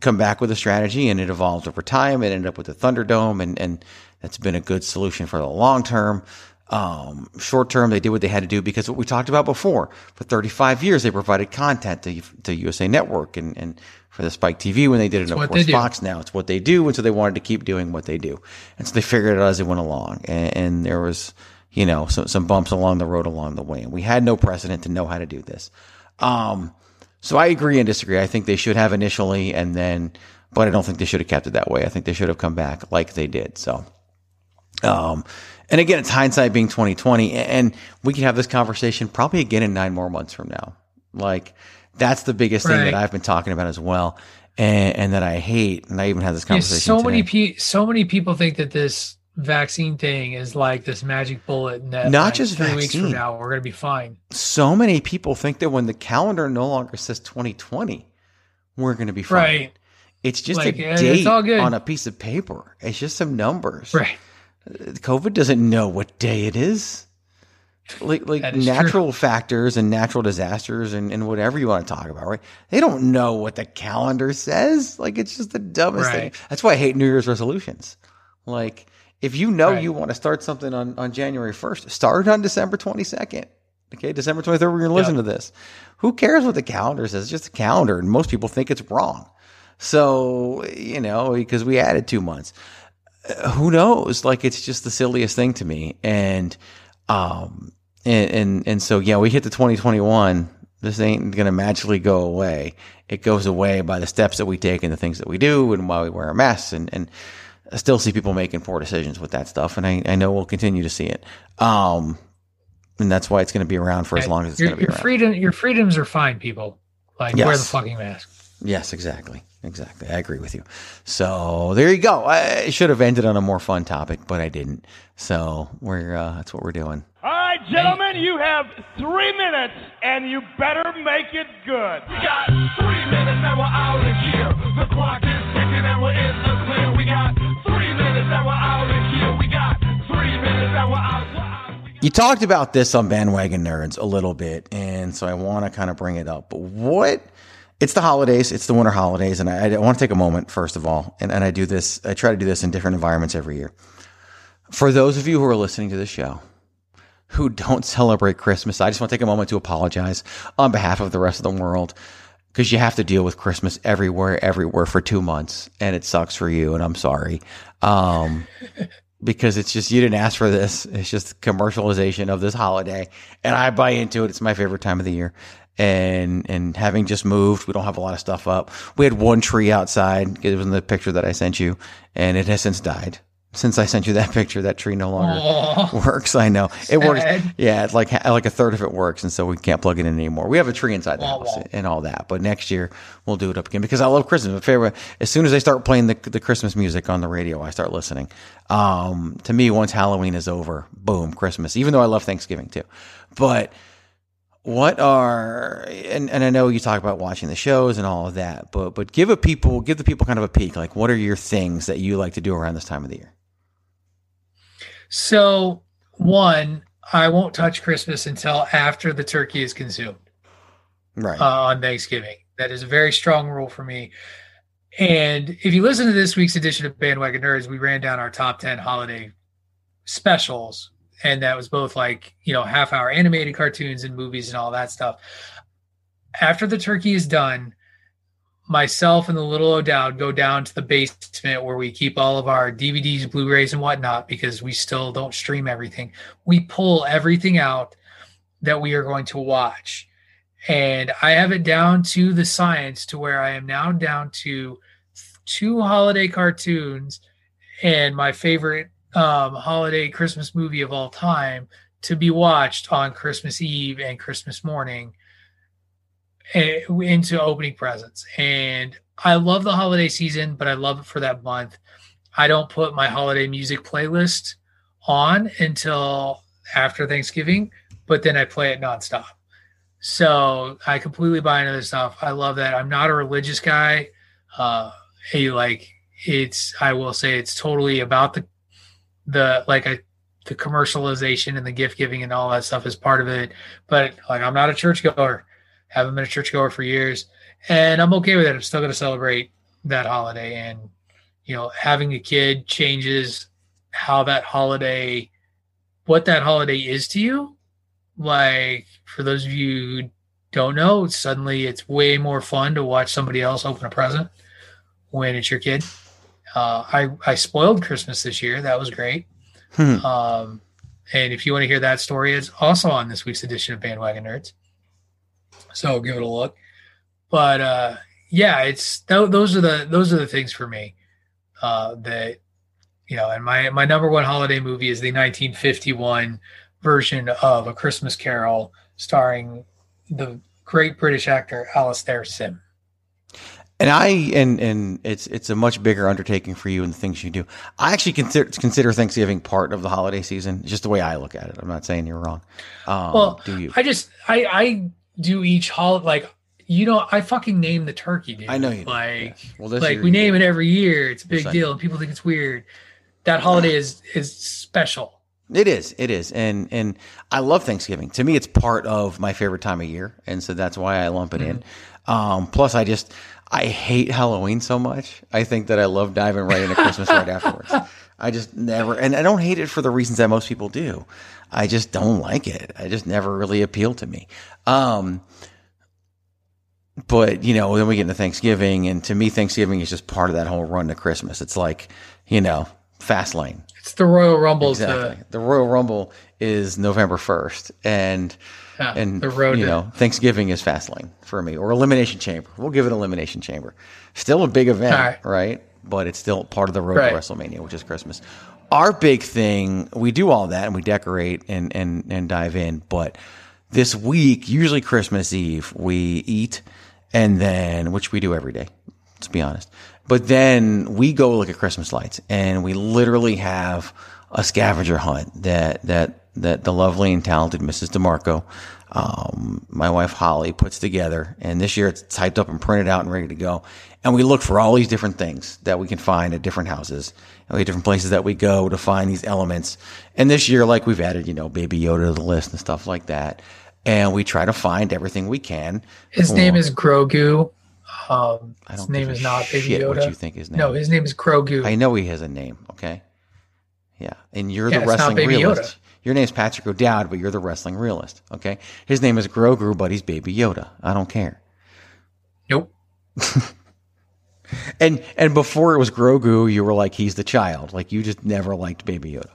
come back with a strategy. And it evolved over time. It ended up with the Thunderdome, and and that's been a good solution for the long term. Um, short term, they did what they had to do because what we talked about before. For 35 years, they provided content to, to USA Network and, and for the Spike TV when they did it, of course. Fox now. It's what they do, and so they wanted to keep doing what they do, and so they figured it out as they went along. And, and there was, you know, some some bumps along the road along the way, and we had no precedent to know how to do this. Um, so I agree and disagree. I think they should have initially, and then, but I don't think they should have kept it that way. I think they should have come back like they did. So, um, and again, it's hindsight being twenty twenty, and we can have this conversation probably again in nine more months from now. Like that's the biggest thing that I've been talking about as well, and, and that I hate. And I even had this Yeah, conversation. so many today. pe- so many people think that this vaccine thing is like this magic bullet and that Not like, just three weeks from now we're gonna be fine. so many people think that when the calendar no longer says 2020, we're going to be fine. Right. It's just Like, a it's date all good. on a piece of paper. It's just some numbers. Right. COVID doesn't know what day it is. Like, like is natural factors and natural disasters and, and whatever you want to talk about, right? They don't know what the calendar says. Like, it's just the dumbest thing. That's why I hate New Year's resolutions. Like, if you know Right. you want to start something on, on January 1st, start on December 22nd. Okay, December 23rd, we're going to listen to this. Who cares what the calendar says? It's just a calendar, and most people think it's wrong. So, you know, because we added two months. Uh, Who knows? Like, it's just the silliest thing to me. And, um, and, and, and so, yeah, we hit the 2021. This ain't going to magically go away. It goes away by the steps that we take and the things that we do and why we wear a mask and, and I still see people making poor decisions with that stuff. And I, I know we'll continue to see it. Um, and that's why it's going to be around for as long as it's your, going to be your around. freedom your freedoms are fine, people. Like wear the fucking mask. Yes, exactly. Exactly. I agree with you. So there you go. I should have ended on a more fun topic, but I didn't. So we're, uh, that's what we're doing. All right, gentlemen, you have three minutes, and you better make it good. We got three minutes and we're out of here. The clock is ticking and we're in the clear. We got You talked about this on Bandwagon Nerds a little bit, and so I want to kind of bring it up. But what? It's the holidays. It's the winter holidays, and I, I want to take a moment first of all, and, and I do this. I try to do this in different environments every year. For those of you who are listening to the show who don't celebrate Christmas, I just want to take a moment to apologize on behalf of the rest of the world because you have to deal with Christmas everywhere, everywhere for two months, and it sucks for you. And I'm sorry. Um, because it's just you didn't ask for this. It's just commercialization of this holiday, and I buy into it. It's my favorite time of the year. And and having just moved, we don't have a lot of stuff up. We had one tree outside. It was in the picture that I sent you, and it has since died. Since I sent you that picture, that tree no longer Aw. works. I know it works. Yeah, it's like like a third of it works, and so we can't plug it in anymore. We have a tree inside the house and all that, but next year we'll do it up again because I love Christmas. Favorite. As soon as they start playing the the Christmas music on the radio, I start listening. Um, to me, once Halloween is over, boom, Christmas. Even though I love Thanksgiving too, but what are and, and I know you talk about watching the shows and all of that, but but give a people give the people kind of a peek. Like, what are your things that you like to do around this time of the year? So one, I won't touch Christmas until after the turkey is consumed. Right. uh, on Thanksgiving. That is a very strong rule for me. And if you listen to this week's edition of Bandwagon Nerds, we ran down our top 10 holiday specials. And that was both like, you know, half hour animated cartoons and movies and all that stuff. After the turkey is done, myself and the little O'Dowd go down to the basement where we keep all of our DVDs, Blu rays, and whatnot because we still don't stream everything. We pull everything out that we are going to watch and I have it down to the science to where I am now down to two holiday cartoons and my favorite um, holiday Christmas movie of all time to be watched on Christmas Eve and Christmas morning into opening presents. And I love the holiday season, but I love it for that month. I don't put my holiday music playlist on until after Thanksgiving, but then I play it nonstop. So I completely buy into this stuff. I love that. I'm not a religious guy. Uh, he like it's I will say it's totally about the the like the commercialization and the gift giving and all that stuff is part of it. But like I'm not a churchgoer. I haven't been a churchgoer for years. And I'm okay with it. I'm still gonna celebrate that holiday. And you know, having a kid changes how that holiday what that holiday is to you. Like for those of you who don't know, suddenly it's way more fun to watch somebody else open a present when it's your kid. Uh, I I spoiled Christmas this year. That was great. Hmm. Um, and if you want to hear that story, it's also on this week's edition of Bandwagon Nerds. So give it a look. But uh, yeah, it's th- those are the those are the things for me uh, that you know. And my my number one holiday movie is the 1951 version of A Christmas Carol, starring the great British actor Alastair Sim. And I and and it's it's a much bigger undertaking for you and the things you do. I actually consider consider Thanksgiving part of the holiday season. Just the way I look at it. I'm not saying you're wrong. Um, well, do you? I just I I do each holiday like you know I fucking name the turkey, dude. I know you like Well, this like year we name it every year. It's a big deal, and people think it's weird. That holiday is is special. It is. It is. And and I love Thanksgiving. To me, it's part of my favorite time of year, and so that's why I lump it in. Um, plus, I just I hate Halloween so much. I think that I love diving right into Christmas right afterwards. I just never, and I don't hate it for the reasons that most people do. I just don't like it. I just never really appealed to me. Um, but you know, then we get into Thanksgiving, and to me, Thanksgiving is just part of that whole run to Christmas. It's like you know, Fastlane. It's the Royal Rumble. Exactly. The Royal Rumble is November first, and Yeah, and the road you to- know Thanksgiving is Fastlane for me, or Elimination Chamber. We'll give it Elimination Chamber. Still a big event, right. right? But it's still part of the road Right. to WrestleMania, which is Christmas. Our big thing, we do all that and we decorate and and and dive in, but this week, usually Christmas Eve, we eat and then which we do every day. Let's be honest. But then we go look at Christmas lights and we literally have a scavenger hunt that that that the lovely and talented Mrs. DeMarco, um, my wife Holly puts together. And this year it's typed up and printed out and ready to go. And we look for all these different things that we can find at different houses. We have different places that we go to find these elements. And this year, like we've added, you know, Baby Yoda to the list and stuff like that. And we try to find everything we can. His name is Grogu. Um, his name is not Baby Yoda. what you think his name No, his name is Grogu. I know he has a name, okay? Yeah. And you're Yeah, the wrestling Baby realist. Yoda. Your name's Patrick O'Dowd, but you're the wrestling realist, okay? His name is Grogu, but he's Baby Yoda. I don't care. Nope. And and before it was Grogu, you were like he's the child. Like you just never liked Baby Yoda.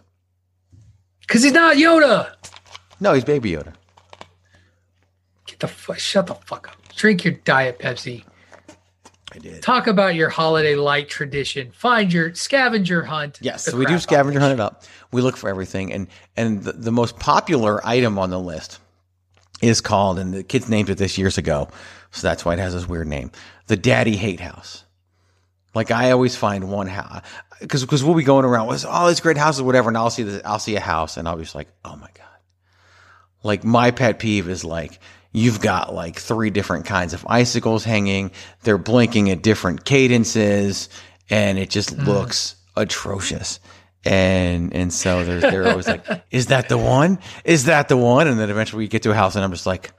Because he's not Yoda. No, he's Baby Yoda. Get the fu- shut the fuck up. Drink your diet Pepsi. I did. Talk about your holiday light tradition. Find your scavenger hunt. Yes, so we do scavenger hunt it up. We look for everything, and and the, the most popular item on the list is called, and the kids named it this years ago, so that's why it has this weird name, the Daddy Hate House. Like I always find one house because because we'll be going around with all these great houses, whatever, and I'll see this, I'll see a house, and I'll be just like, oh my god. Like my pet peeve is like you've got like three different kinds of icicles hanging. They're blinking at different cadences, and it just Mm. looks atrocious. And and so they're they're always like, is that the one? Is that the one? And then eventually we get to a house, and I'm just like,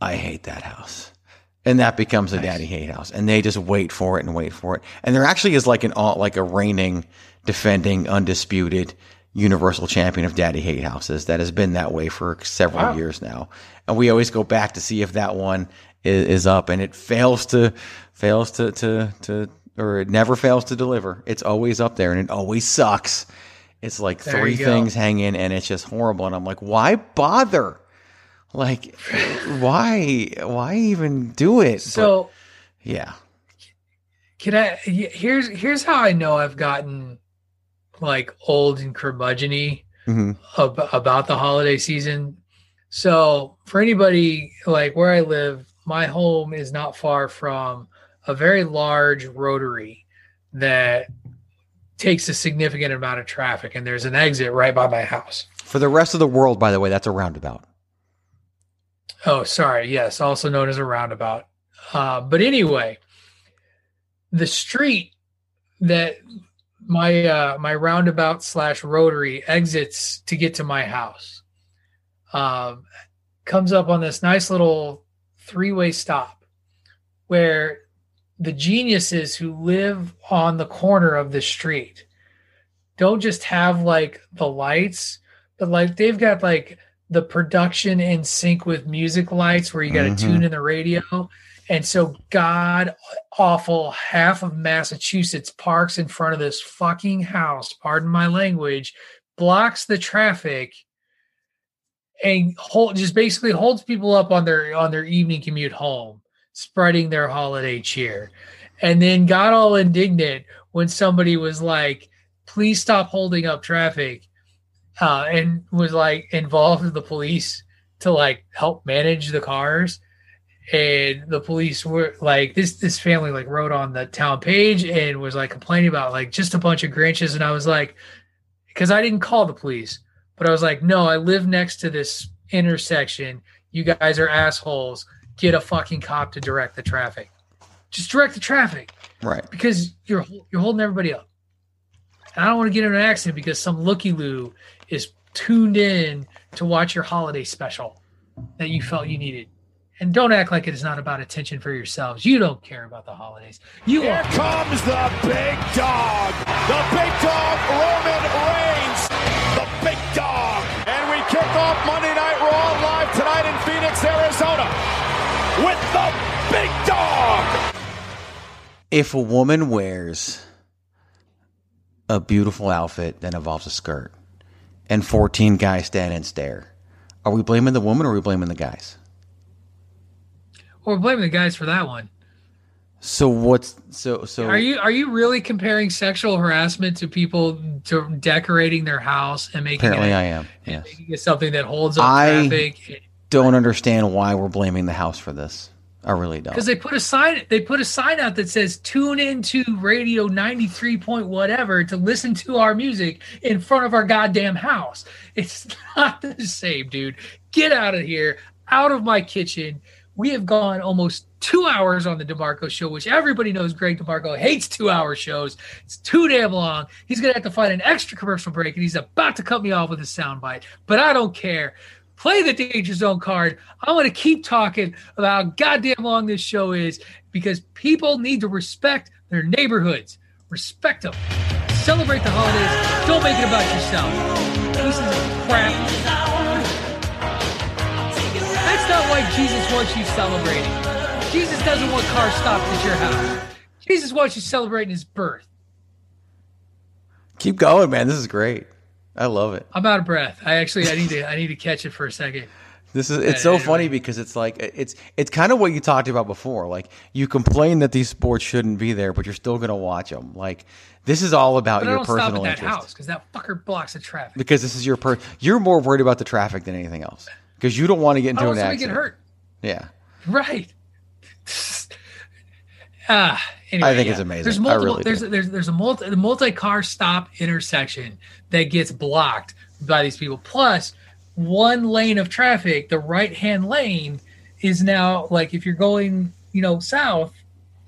I hate that house. And that becomes a daddy hate house, and they just wait for it and wait for it. And there actually is like an all like a reigning, defending, undisputed universal champion of daddy hate houses that has been that way for several Wow. years now. And we always go back to see if that one is, is up, and it fails to fails to to to or it never fails to deliver. It's always up there, and it always sucks. It's like There three things hanging, and it's just horrible. And I'm like, why bother? Like, why why even do it? But, So yeah, can I? Here's here's how I know I've gotten like old and curmudgeony hmm ab- about the holiday season. So for anybody like where I live, my home is not far from a very large rotary that takes a significant amount of traffic, and there's an exit right by my house. For the rest of the world, by the way, that's a roundabout. Oh, sorry. Yes, also known as a roundabout. Uh, but anyway, the street that my uh my roundabout slash rotary exits to get to my house um comes up on this nice little three-way stop where the geniuses who live on the corner of the street don't just have like the lights but like they've got like the production in sync with music lights where you got to Mhm. tune in the radio. And so god awful half of massachusetts parks in front of this fucking house pardon my language blocks the traffic and hold just basically holds people up on their on their evening commute home spreading their holiday cheer. And then got all indignant when somebody was like please stop holding up traffic uh, and was like involved with the police to like help manage the cars. And the police were like this this family like wrote on the town page and was like complaining about like just a bunch of grinches. And i was like because i didn't call the police but i was like no i live next to this intersection. You guys are assholes. Get a fucking cop to direct the traffic. Just direct the traffic. Right. because you're you're holding everybody up. And I don't want to get in an accident because some looky loo is tuned in to watch your holiday special that you felt you needed. And don't act like it is not about attention for yourselves. You don't care about the holidays. You Here are comes the big dog. The big dog, Roman Reigns. The big dog. And we kick off Monday Night Raw live tonight in Phoenix, Arizona with the big dog. If a woman wears a beautiful outfit that involves a skirt and 14 guys stand and stare, are we blaming the woman or are we blaming the guys? or blaming the guys for that one. So what's so so Are you are you really comparing sexual harassment to people to decorating their house and making apparently it, I am. Yes. making it something that holds up I traffic? don't understand why we're blaming the house for this. I really don't. because they put a sign they put a sign out that says tune into radio 93 point whatever to listen to our music in front of our goddamn house. It's not the same dude. Get out of here. Out of my kitchen. We have gone almost two hours on the demarco show which everybody knows greg demarco hates two hour shows. It's too damn long. He's gonna have to find an extra commercial break and he's about to cut me off with a soundbite. But i don't care play the danger zone card. I want to keep talking about how goddamn long this show is because people need to respect their neighborhoods. Respect them. Celebrate the holidays. Don't make it about yourself. Pieces of crap. That's not why Jesus wants you celebrating. Jesus doesn't want cars stopped at your house. Jesus wants you celebrating his birth. Keep going, man. This is great. I love it. I'm out of breath. I actually I need to I need to catch it for a second. This is it's so funny because it's like it's it's kind of what you talked about before. Like you complain that these sports shouldn't be there, but you're still going to watch them. Like this is all about But I your don't stop at personal that interest house because that fucker blocks the traffic. because this is your per. You're more worried about the traffic than anything else because you don't want to get into I into don't an accident. get hurt. Yeah, Right. Ah, anyway, I think yeah. it's amazing. There's multiple. really there's there's there's a multi the multi car stop intersection that gets blocked by these people. Plus, one lane of traffic, the right hand lane, is now like if you're going, you know, south.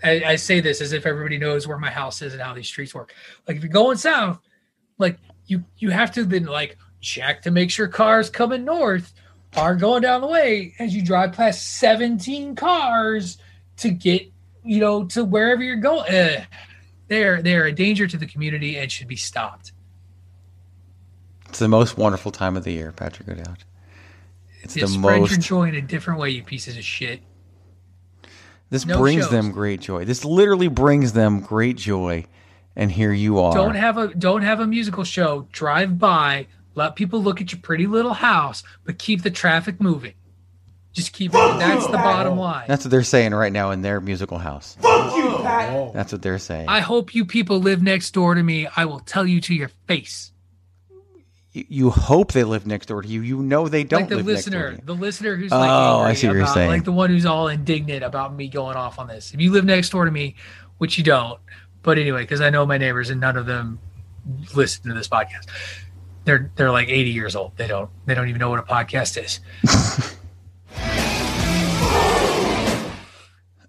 I, I say this as if everybody knows where my house is and how these streets work. Like if you're going south, like you you have to then like check to make sure cars coming north are going down the way as you drive past 17 cars to get you know to wherever you're going Ugh. they're they're a danger to the community and should be stopped it's the most wonderful time of the year, Patrick O'Dowd. It's Just the spread your most. joy in a different way you pieces of shit This no brings shows. them great joy. This literally brings them great joy, and here you are. don't have a don't have a musical show drive by let people look at your pretty little house but keep the traffic moving just keep it that's the bottom line That's what they're saying right now in their musical house. Fuck you, Pat. That's what they're saying. i hope you people live next door to me i will tell you to your face you, you hope they live next door to you. You know they don't like the live listener, next door the listener who's like, Oh, like, I see what you're saying. like the one who's all indignant about me going off on this. If you live next door to me, which you don't, but anyway, because I know my neighbors and none of them listen to this podcast. They're they're like 80 years old. They don't they don't even know what a podcast is.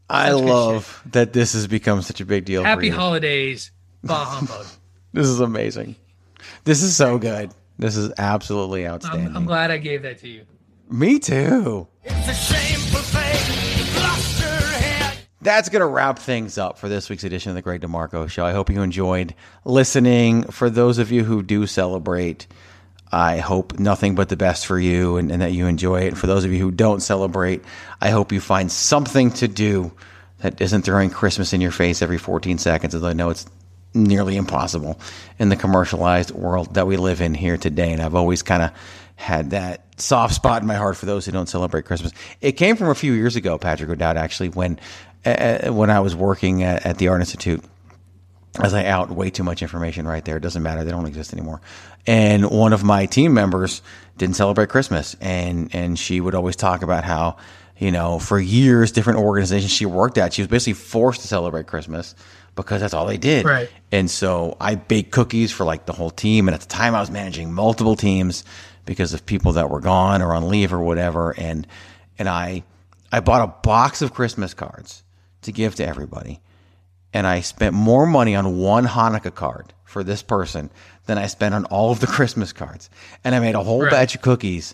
I love that this has become such a big deal for Happy you. holidays. Bah humbug. This is amazing. This is so good. This is absolutely I'm, outstanding. I'm glad I gave that to you. Me too. It's a shameful thing. You've lost your head. That's going to wrap things up for this week's edition of the Greg DeMarco Show. I hope you enjoyed listening. For those of you who do celebrate, I hope nothing but the best for you and, and that you enjoy it. And for those of you who don't celebrate, I hope you find something to do that isn't throwing Christmas in your face every 14 seconds, as I know it's nearly impossible in the commercialized world that we live in here today. And I've always kind of had that soft spot in my heart for those who don't celebrate Christmas. It came from a few years ago, Patrick O'Dowd, actually, when uh, when I was working at, at the Art Institute. As I out way too much information right there, it doesn't matter; they don't exist anymore. And one of my team members didn't celebrate Christmas, and and she would always talk about how you know for years different organizations she worked at, she was basically forced to celebrate Christmas because that's all they did. Right. And so I baked cookies for like the whole team. And at the time I was managing multiple teams because of people that were gone or on leave or whatever. And, and I, I bought a box of Christmas cards to give to everybody. And I spent more money on one Hanukkah card for this person than I spent on all of the Christmas cards. And I made a whole Right. batch of cookies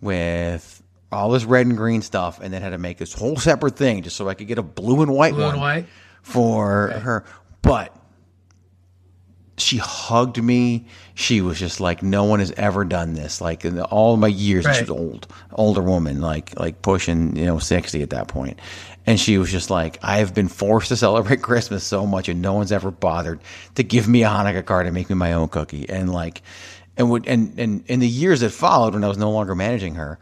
with all this red and green stuff and then had to make this whole separate thing just so I could get a blue and white Blue one and white. for her. But she hugged me. She was just like, no one has ever done this. Like in all my years, she was old, older woman, like like pushing you know sixty at that point, and she was just like, I have been forced to celebrate Christmas so much, and no one's ever bothered to give me a Hanukkah card and make me my own cookie, and like, and would and and in the years that followed, when I was no longer managing her,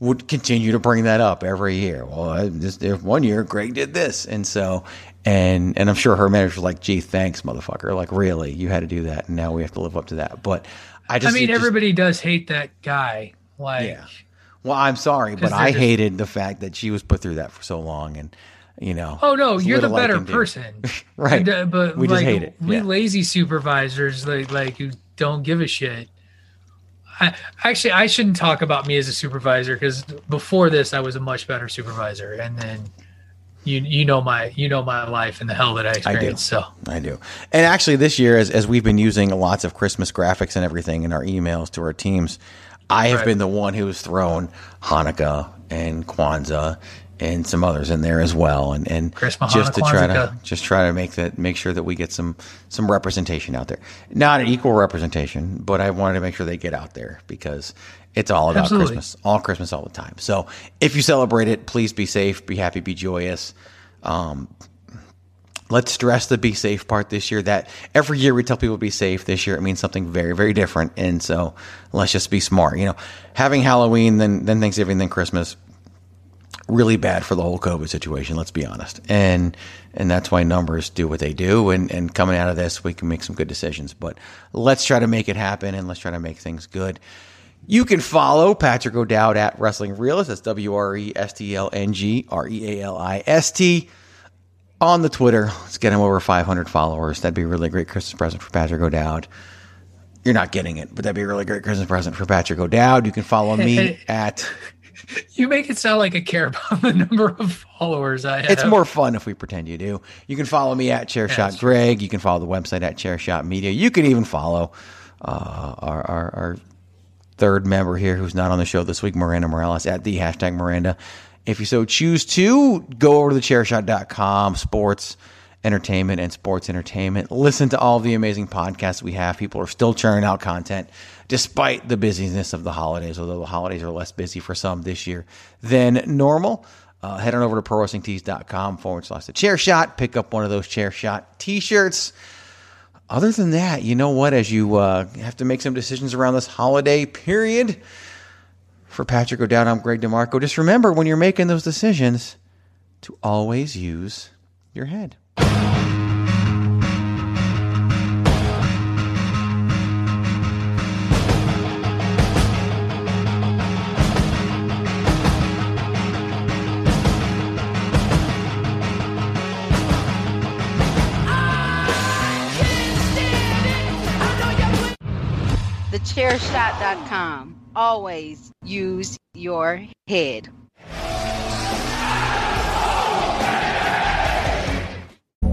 would continue to bring that up every year. Well, I, this if one year Greg did this, and so and and I'm sure her manager was like, "Gee, thanks, motherfucker! Like, really, you had to do that, and now we have to live up to that." But I just, I mean, it just- everybody does hate that guy. Like, Yeah. Well, I'm sorry, but I hated the fact that she was put through that for so long, and you know. oh no, you're the better person, right? But, uh, but we just hate it. We Yeah. lazy supervisors, like like who don't give a shit. I, actually, I shouldn't talk about me as a supervisor because before this, I was a much better supervisor, and then you you know my you know my life and the hell that I I do. experienced. So I do. And actually, this year, as, as we've been using lots of Christmas graphics and everything in our emails to our teams, I have Right. been the one who has thrown Hanukkah and Kwanzaa and some others in there as well, and and Christmas, just to try to just try to make that make sure that we get some some representation out there. Not an equal representation, but I wanted to make sure they get out there because it's all about Absolutely. Christmas, all Christmas, all the time. So if you celebrate it, please be safe, be happy, be joyous. Um, let's stress the be safe part this year. That every year we tell people be safe. This year it means something very, very different. And so let's just be smart. You know, having Halloween, then then Thanksgiving, then Christmas, really bad for the whole COVID situation. Let's be honest. And and that's why numbers do what they do. And and coming out of this, we can make some good decisions. But let's try to make it happen, and let's try to make things good. You can follow Patrick O'Dowd at Wrestling Realist. That's W R E S T L N G R E A L I S T on the Twitter. Let's get him over 500 followers. That'd be a really great Christmas present for Patrick O'Dowd. You're not getting it, but that'd be a really great Christmas present for Patrick O'Dowd. You can follow me at. you make it sound like I care about the number of followers I have. It's more fun if we pretend you do. You can follow me at Chairshot Greg. You can follow the website at Chairshot Media. You can even follow uh, our, our, our third member here who's not on the show this week, Miranda Morales, at the hashtag Miranda. If you so choose to, go over to the chairshot.com, sports, entertainment, and sports entertainment. Listen to all the amazing podcasts we have. People are still churning out content despite the busyness of the holidays, although the holidays are less busy for some this year than normal. Uh, head on over to prowrestlingtees.com forward slash the chair shot. Pick up one of those chair shot t shirts. Other than that, you know what? As you uh, have to make some decisions around this holiday period, for Patrick O'Dowd, I'm Greg DeMarco. Just remember when you're making those decisions to always use your head. TheChairShot.com. Always use your head.